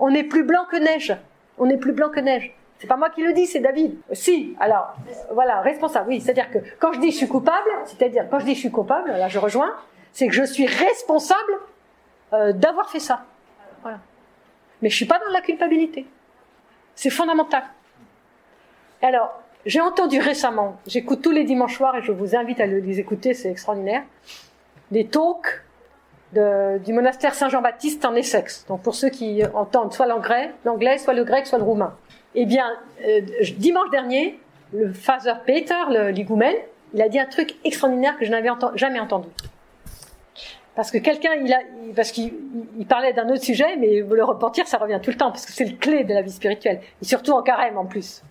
On est plus blanc que neige. On est plus blanc que neige. C'est pas moi qui le dis, c'est David. Si, alors, voilà, responsable, oui. C'est-à-dire que quand je dis je suis coupable, c'est-à-dire quand je dis je suis coupable, là je rejoins, c'est que je suis responsable euh, d'avoir fait ça. Mais je suis pas dans la culpabilité. C'est fondamental. Alors, j'ai entendu récemment, j'écoute tous les dimanches soirs et je vous invite à les écouter, c'est extraordinaire, des talks du monastère Saint-Jean-Baptiste en Essex. Donc pour ceux qui entendent soit l'anglais, l'anglais, soit le grec, soit le roumain. Eh bien, euh, dimanche dernier, le Father Peter, l'Igoumène, il a dit un truc extraordinaire que je n'avais jamais entendu. Parce que quelqu'un, il a, parce qu'il parlait d'un autre sujet, mais le repentir, ça revient tout le temps, parce que c'est le clé de la vie spirituelle, et surtout en carême en plus.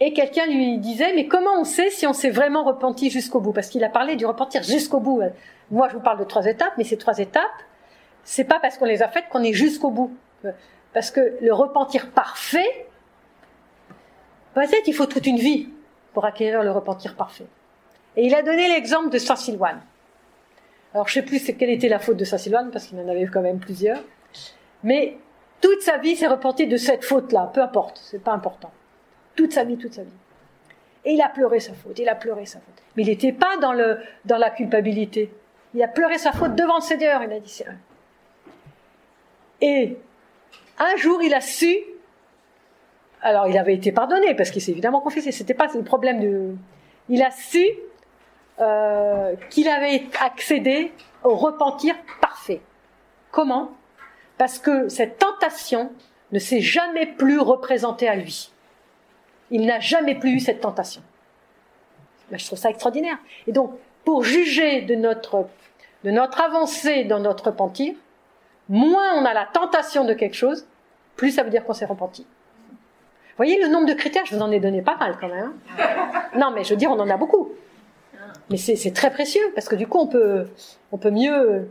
Et quelqu'un lui disait, mais comment on sait si on s'est vraiment repenti jusqu'au bout? Parce qu'il a parlé du repentir jusqu'au bout. Moi, je vous parle de trois étapes, mais ces trois étapes, c'est pas parce qu'on les a faites qu'on est jusqu'au bout. Parce que le repentir parfait, peut-être il faut toute une vie pour acquérir le repentir parfait. Et il a donné l'exemple de Saint Silouane. Alors je sais plus quelle était la faute de Saint Sylvain, parce qu'il en avait quand même plusieurs. Mais toute sa vie s'est repenti de cette faute-là, peu importe, c'est pas important. Toute sa vie, toute sa vie. Et il a pleuré sa faute, il a pleuré sa faute. Mais il n'était pas dans, le, dans la culpabilité. Il a pleuré sa faute devant le Seigneur, il a dit Et un jour, il a su. Alors, il avait été pardonné parce qu'il s'est évidemment confessé. C'était pas le problème de. Il a su euh, qu'il avait accédé au repentir parfait. Comment? Parce que cette tentation ne s'est jamais plus représentée à lui. Il n'a jamais plus eu cette tentation. je trouve ça extraordinaire. Et donc, pour juger de notre, de notre avancée dans notre repentir, moins on a la tentation de quelque chose, plus ça veut dire qu'on s'est repenti. Vous voyez le nombre de critères, je vous en ai donné pas mal quand même. Non, mais je veux dire, on en a beaucoup. Mais c'est très précieux parce que du coup, on peut, on peut mieux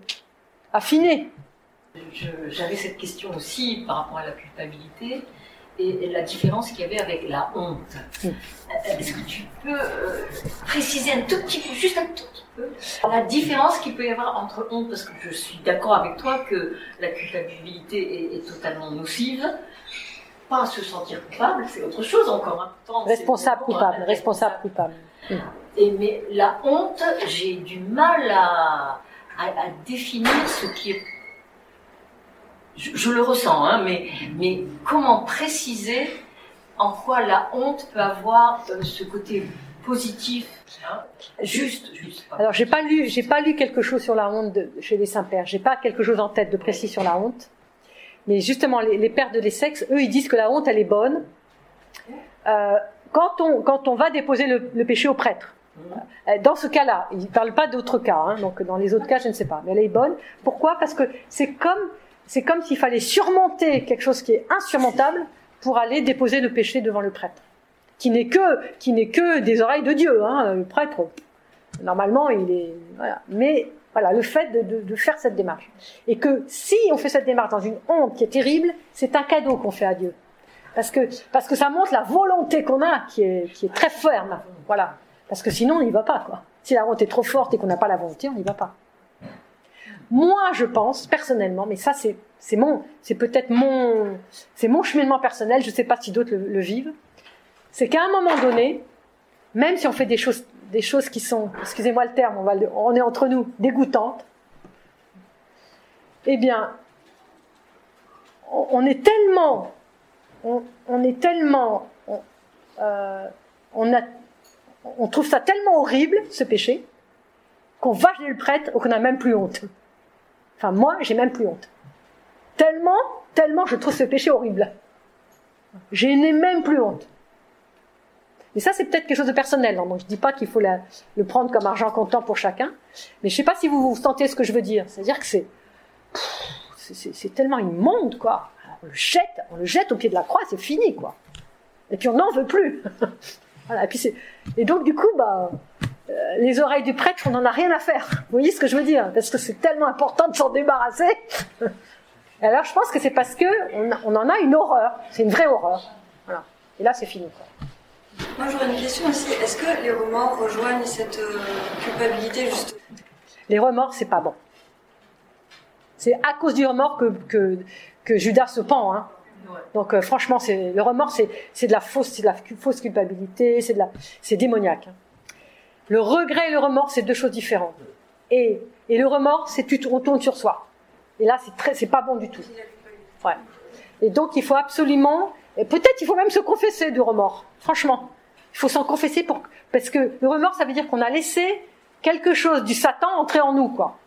affiner. J'avais cette question aussi par rapport à la culpabilité. Et la différence qu'il y avait avec la honte. Euh, est-ce que tu peux euh, préciser un tout petit peu, juste un tout petit peu, la différence qu'il peut y avoir entre honte, parce que je suis d'accord avec toi que la culpabilité est, totalement nocive, pas se sentir coupable, c'est autre chose encore. Hein. responsable coupable, responsable coupable. Et mais la honte, j'ai du mal à, à définir ce qui est je, le ressens, hein, mais, comment préciser en quoi la honte peut avoir euh, ce côté positif hein, Juste, juste. Alors, j'ai pas lu, j'ai pas lu quelque chose sur la honte chez les saints-pères. J'ai pas quelque chose en tête de précis sur la honte. Mais justement, les, pères de l'Essex, eux, ils disent que la honte, elle est bonne. Euh, quand on, quand on va déposer le, péché au prêtre, euh, dans ce cas-là, ils ne parlent pas d'autres cas, hein, donc dans les autres cas, je ne sais pas, mais elle est bonne. Pourquoi? Parce que c'est comme c'est comme s'il fallait surmonter quelque chose qui est insurmontable pour aller déposer le péché devant le prêtre, qui n'est que, qui n'est que des oreilles de Dieu. Hein. Le prêtre, normalement, il est. Mais voilà, le fait de, de, faire cette démarche. Et que si on fait cette démarche dans une honte qui est terrible, c'est un cadeau qu'on fait à Dieu. Parce que, parce que ça montre la volonté qu'on a, qui est, qui est très ferme. Voilà. Parce que sinon, on n'y va pas, quoi. Si la honte est trop forte et qu'on n'a pas la volonté, on n'y va pas. Moi, je pense personnellement, mais ça c'est c'est mon c'est peut-être mon c'est mon cheminement personnel. Je ne sais pas si d'autres le, vivent. C'est qu'à un moment donné, même si on fait des choses des choses qui sont, excusez-moi le terme, on, va on est entre nous, dégoûtantes, eh bien, on, est tellement, on, est tellement, euh, on, a, on trouve ça tellement horrible, ce péché, qu'on va chez le prêtre ou qu'on n'a même plus honte. Enfin, moi, j'ai même plus honte. Tellement, tellement je trouve ce péché horrible. Je n'ai même plus honte. Et ça, c'est peut-être quelque chose de personnel. Hein. Je ne dis pas qu'il faut le prendre comme argent comptant pour chacun. Mais je ne sais pas si vous vous sentez ce que je veux dire. C'est-à-dire que c'est, c'est tellement immonde, quoi. On le jette, on le jette au pied de la croix, c'est fini, quoi. Et puis on n'en veut plus. [laughs] Et, donc, du coup, bah, les oreilles du prêtre, on n'en a rien à faire. Vous voyez ce que je veux dire? Parce que c'est tellement important de s'en débarrasser. [laughs] alors, je pense que c'est parce que on, en a une horreur. C'est une vraie horreur. Voilà. Et là, c'est fini. Moi, j'aurais une question aussi. Est-ce que les remords rejoignent cette euh, culpabilité juste? Les remords, c'est pas bon. C'est à cause du remords que, que, que Judas se pend. Hein. Donc euh, franchement, le remords, c'est de la fausse, de la fausse culpabilité, c'est démoniaque. Hein. Le regret et le remords, c'est deux choses différentes. Et, et le remords, c'est tu retournes sur soi. Et là, c'est très, c'est pas bon du tout. Ouais. Et donc, il faut absolument, et peut-être il faut même se confesser du remords. Franchement, il faut s'en confesser pour, parce que le remords, ça veut dire qu'on a laissé quelque chose du Satan entrer en nous, quoi,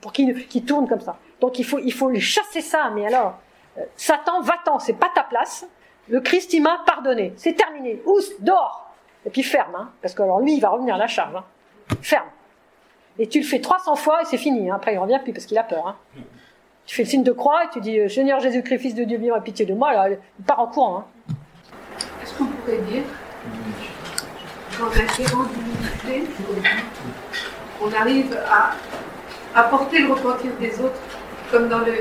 pour qu'il, qu'il tourne comme ça. Donc, il faut, il faut chasser ça. Mais alors, euh, Satan, va-t'en, c'est pas ta place. Le Christ, il m'a pardonné. C'est terminé. Ous, dehors. Et puis ferme, hein, parce que alors lui, il va revenir à la charge. Hein. Ferme. Et tu le fais 300 fois et c'est fini. Hein. Après, il revient plus parce qu'il a peur. Hein. Tu fais le signe de croix et tu dis Seigneur Jésus-Christ, fils de Dieu, viens à pitié de moi. Il part en courant. Est-ce qu'on pourrait dire, dans un séance d'humilité, on arrive à apporter le repentir des autres comme dans le,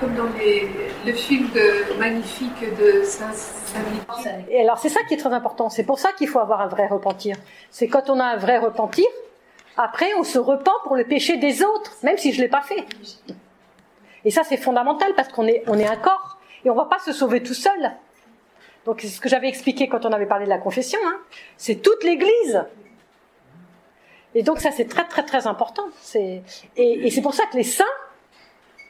comme, dans le film de, magnifique de Saint-Saint. Et alors c'est ça qui est très important. C'est pour ça qu'il faut avoir un vrai repentir. C'est quand on a un vrai repentir, après on se repent pour le péché des autres, même si je l'ai pas fait. Et ça c'est fondamental parce qu'on est, on est un corps et on va pas se sauver tout seul. Donc c'est ce que j'avais expliqué quand on avait parlé de la confession. Hein. C'est toute l'Église. Et donc ça c'est très très très important. et c'est pour ça que les saints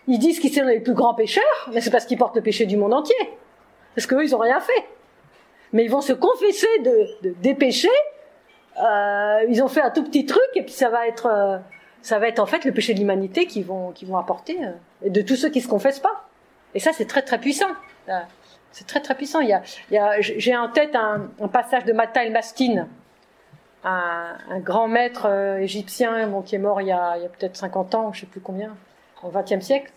ils disent qu'ils sont les plus grands pécheurs, mais c'est parce qu'ils portent le péché du monde entier. Parce qu'eux, ils n'ont rien fait. Mais ils vont se confesser de, des péchés. Euh, ils ont fait un tout petit truc, et puis ça va être, euh, ça va être en fait le péché de l'humanité qu'ils vont, vont apporter, euh, et de tous ceux qui se confessent pas. Et ça, c'est très très puissant. C'est très très puissant. Il y a, j'ai en tête un, passage de Mata el Maskin, un, grand maître égyptien qui est mort il y a, a peut-être 50 ans, je sais plus combien, au XXe siècle,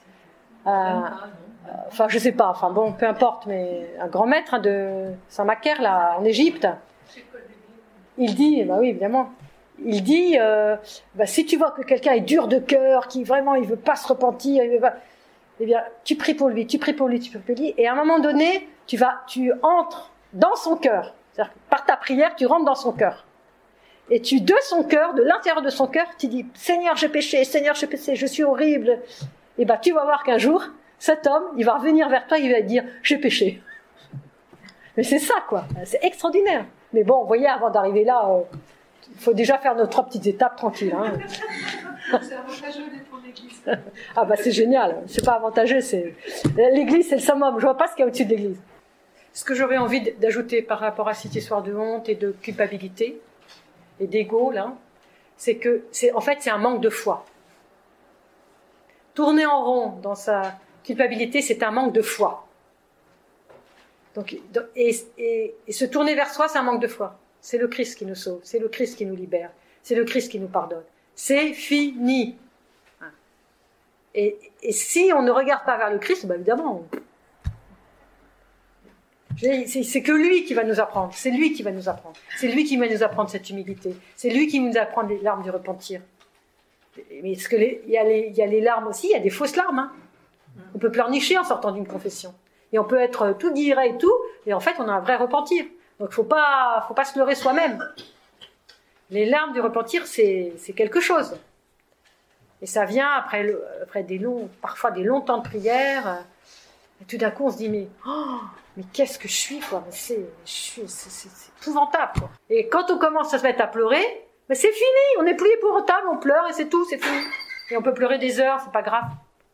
enfin, je sais pas, enfin bon, peu importe, mais un grand maître hein, de Saint-Macaire, là, en Égypte, il dit, bah oui, évidemment, il dit, euh, bah, si tu vois que quelqu'un est dur de cœur, qui vraiment, il veut pas se repentir, eh bien, tu pries pour lui, tu pries pour lui, tu pries pour lui, et à un moment donné, tu vas, tu entres dans son cœur. C'est-à-dire par ta prière, tu rentres dans son cœur. Et tu, de son cœur, de l'intérieur de son cœur, tu dis, Seigneur, j'ai péché, Seigneur, j'ai péché, je suis horrible. Et ben, tu vas voir qu'un jour, cet homme, il va revenir vers toi, il va te dire, j'ai péché. Mais c'est ça, quoi. C'est extraordinaire. Mais bon, vous voyez, avant d'arriver là, euh, il faut déjà faire nos trois petites étapes tranquilles. Hein. C'est avantageux d'être en église. [laughs] Ah bah c'est génial. C'est pas avantageux, c'est l'église, c'est le summum. Je vois pas ce qu'il y a au-dessus de l'église. Ce que j'aurais envie d'ajouter par rapport à cette histoire de honte et de culpabilité et d'ego là, c'est que c'est en fait c'est un manque de foi. Tourner en rond dans sa culpabilité, c'est un manque de foi. Et, se tourner vers soi, c'est un manque de foi. C'est le Christ qui nous sauve, c'est le Christ qui nous libère, c'est le Christ qui nous pardonne. C'est fini. Et, si on ne regarde pas vers le Christ, bah évidemment, c'est que lui qui va nous apprendre. C'est lui qui va nous apprendre. C'est lui qui va nous apprendre cette humilité. C'est lui qui nous apprend les larmes du repentir. Mais ce que il, y a les, il larmes aussi, il y a des fausses larmes. Hein. On peut pleurnicher en sortant d'une confession. Et on peut être tout guilleret et tout, et en fait, on a un vrai repentir. Donc, faut pas, faut pas se leurrer soi-même. Les larmes du repentir, c'est quelque chose. Et ça vient après, des longs, parfois des longs temps de prière. Et tout d'un coup, on se dit, mais, oh, mais qu'est-ce que je suis, quoi. C'est épouvantable. Et quand on commence à se mettre à pleurer, mais c'est fini. On n'est plus épouvantable, on pleure et c'est tout, c'est fini. Et on peut pleurer des heures, c'est pas grave.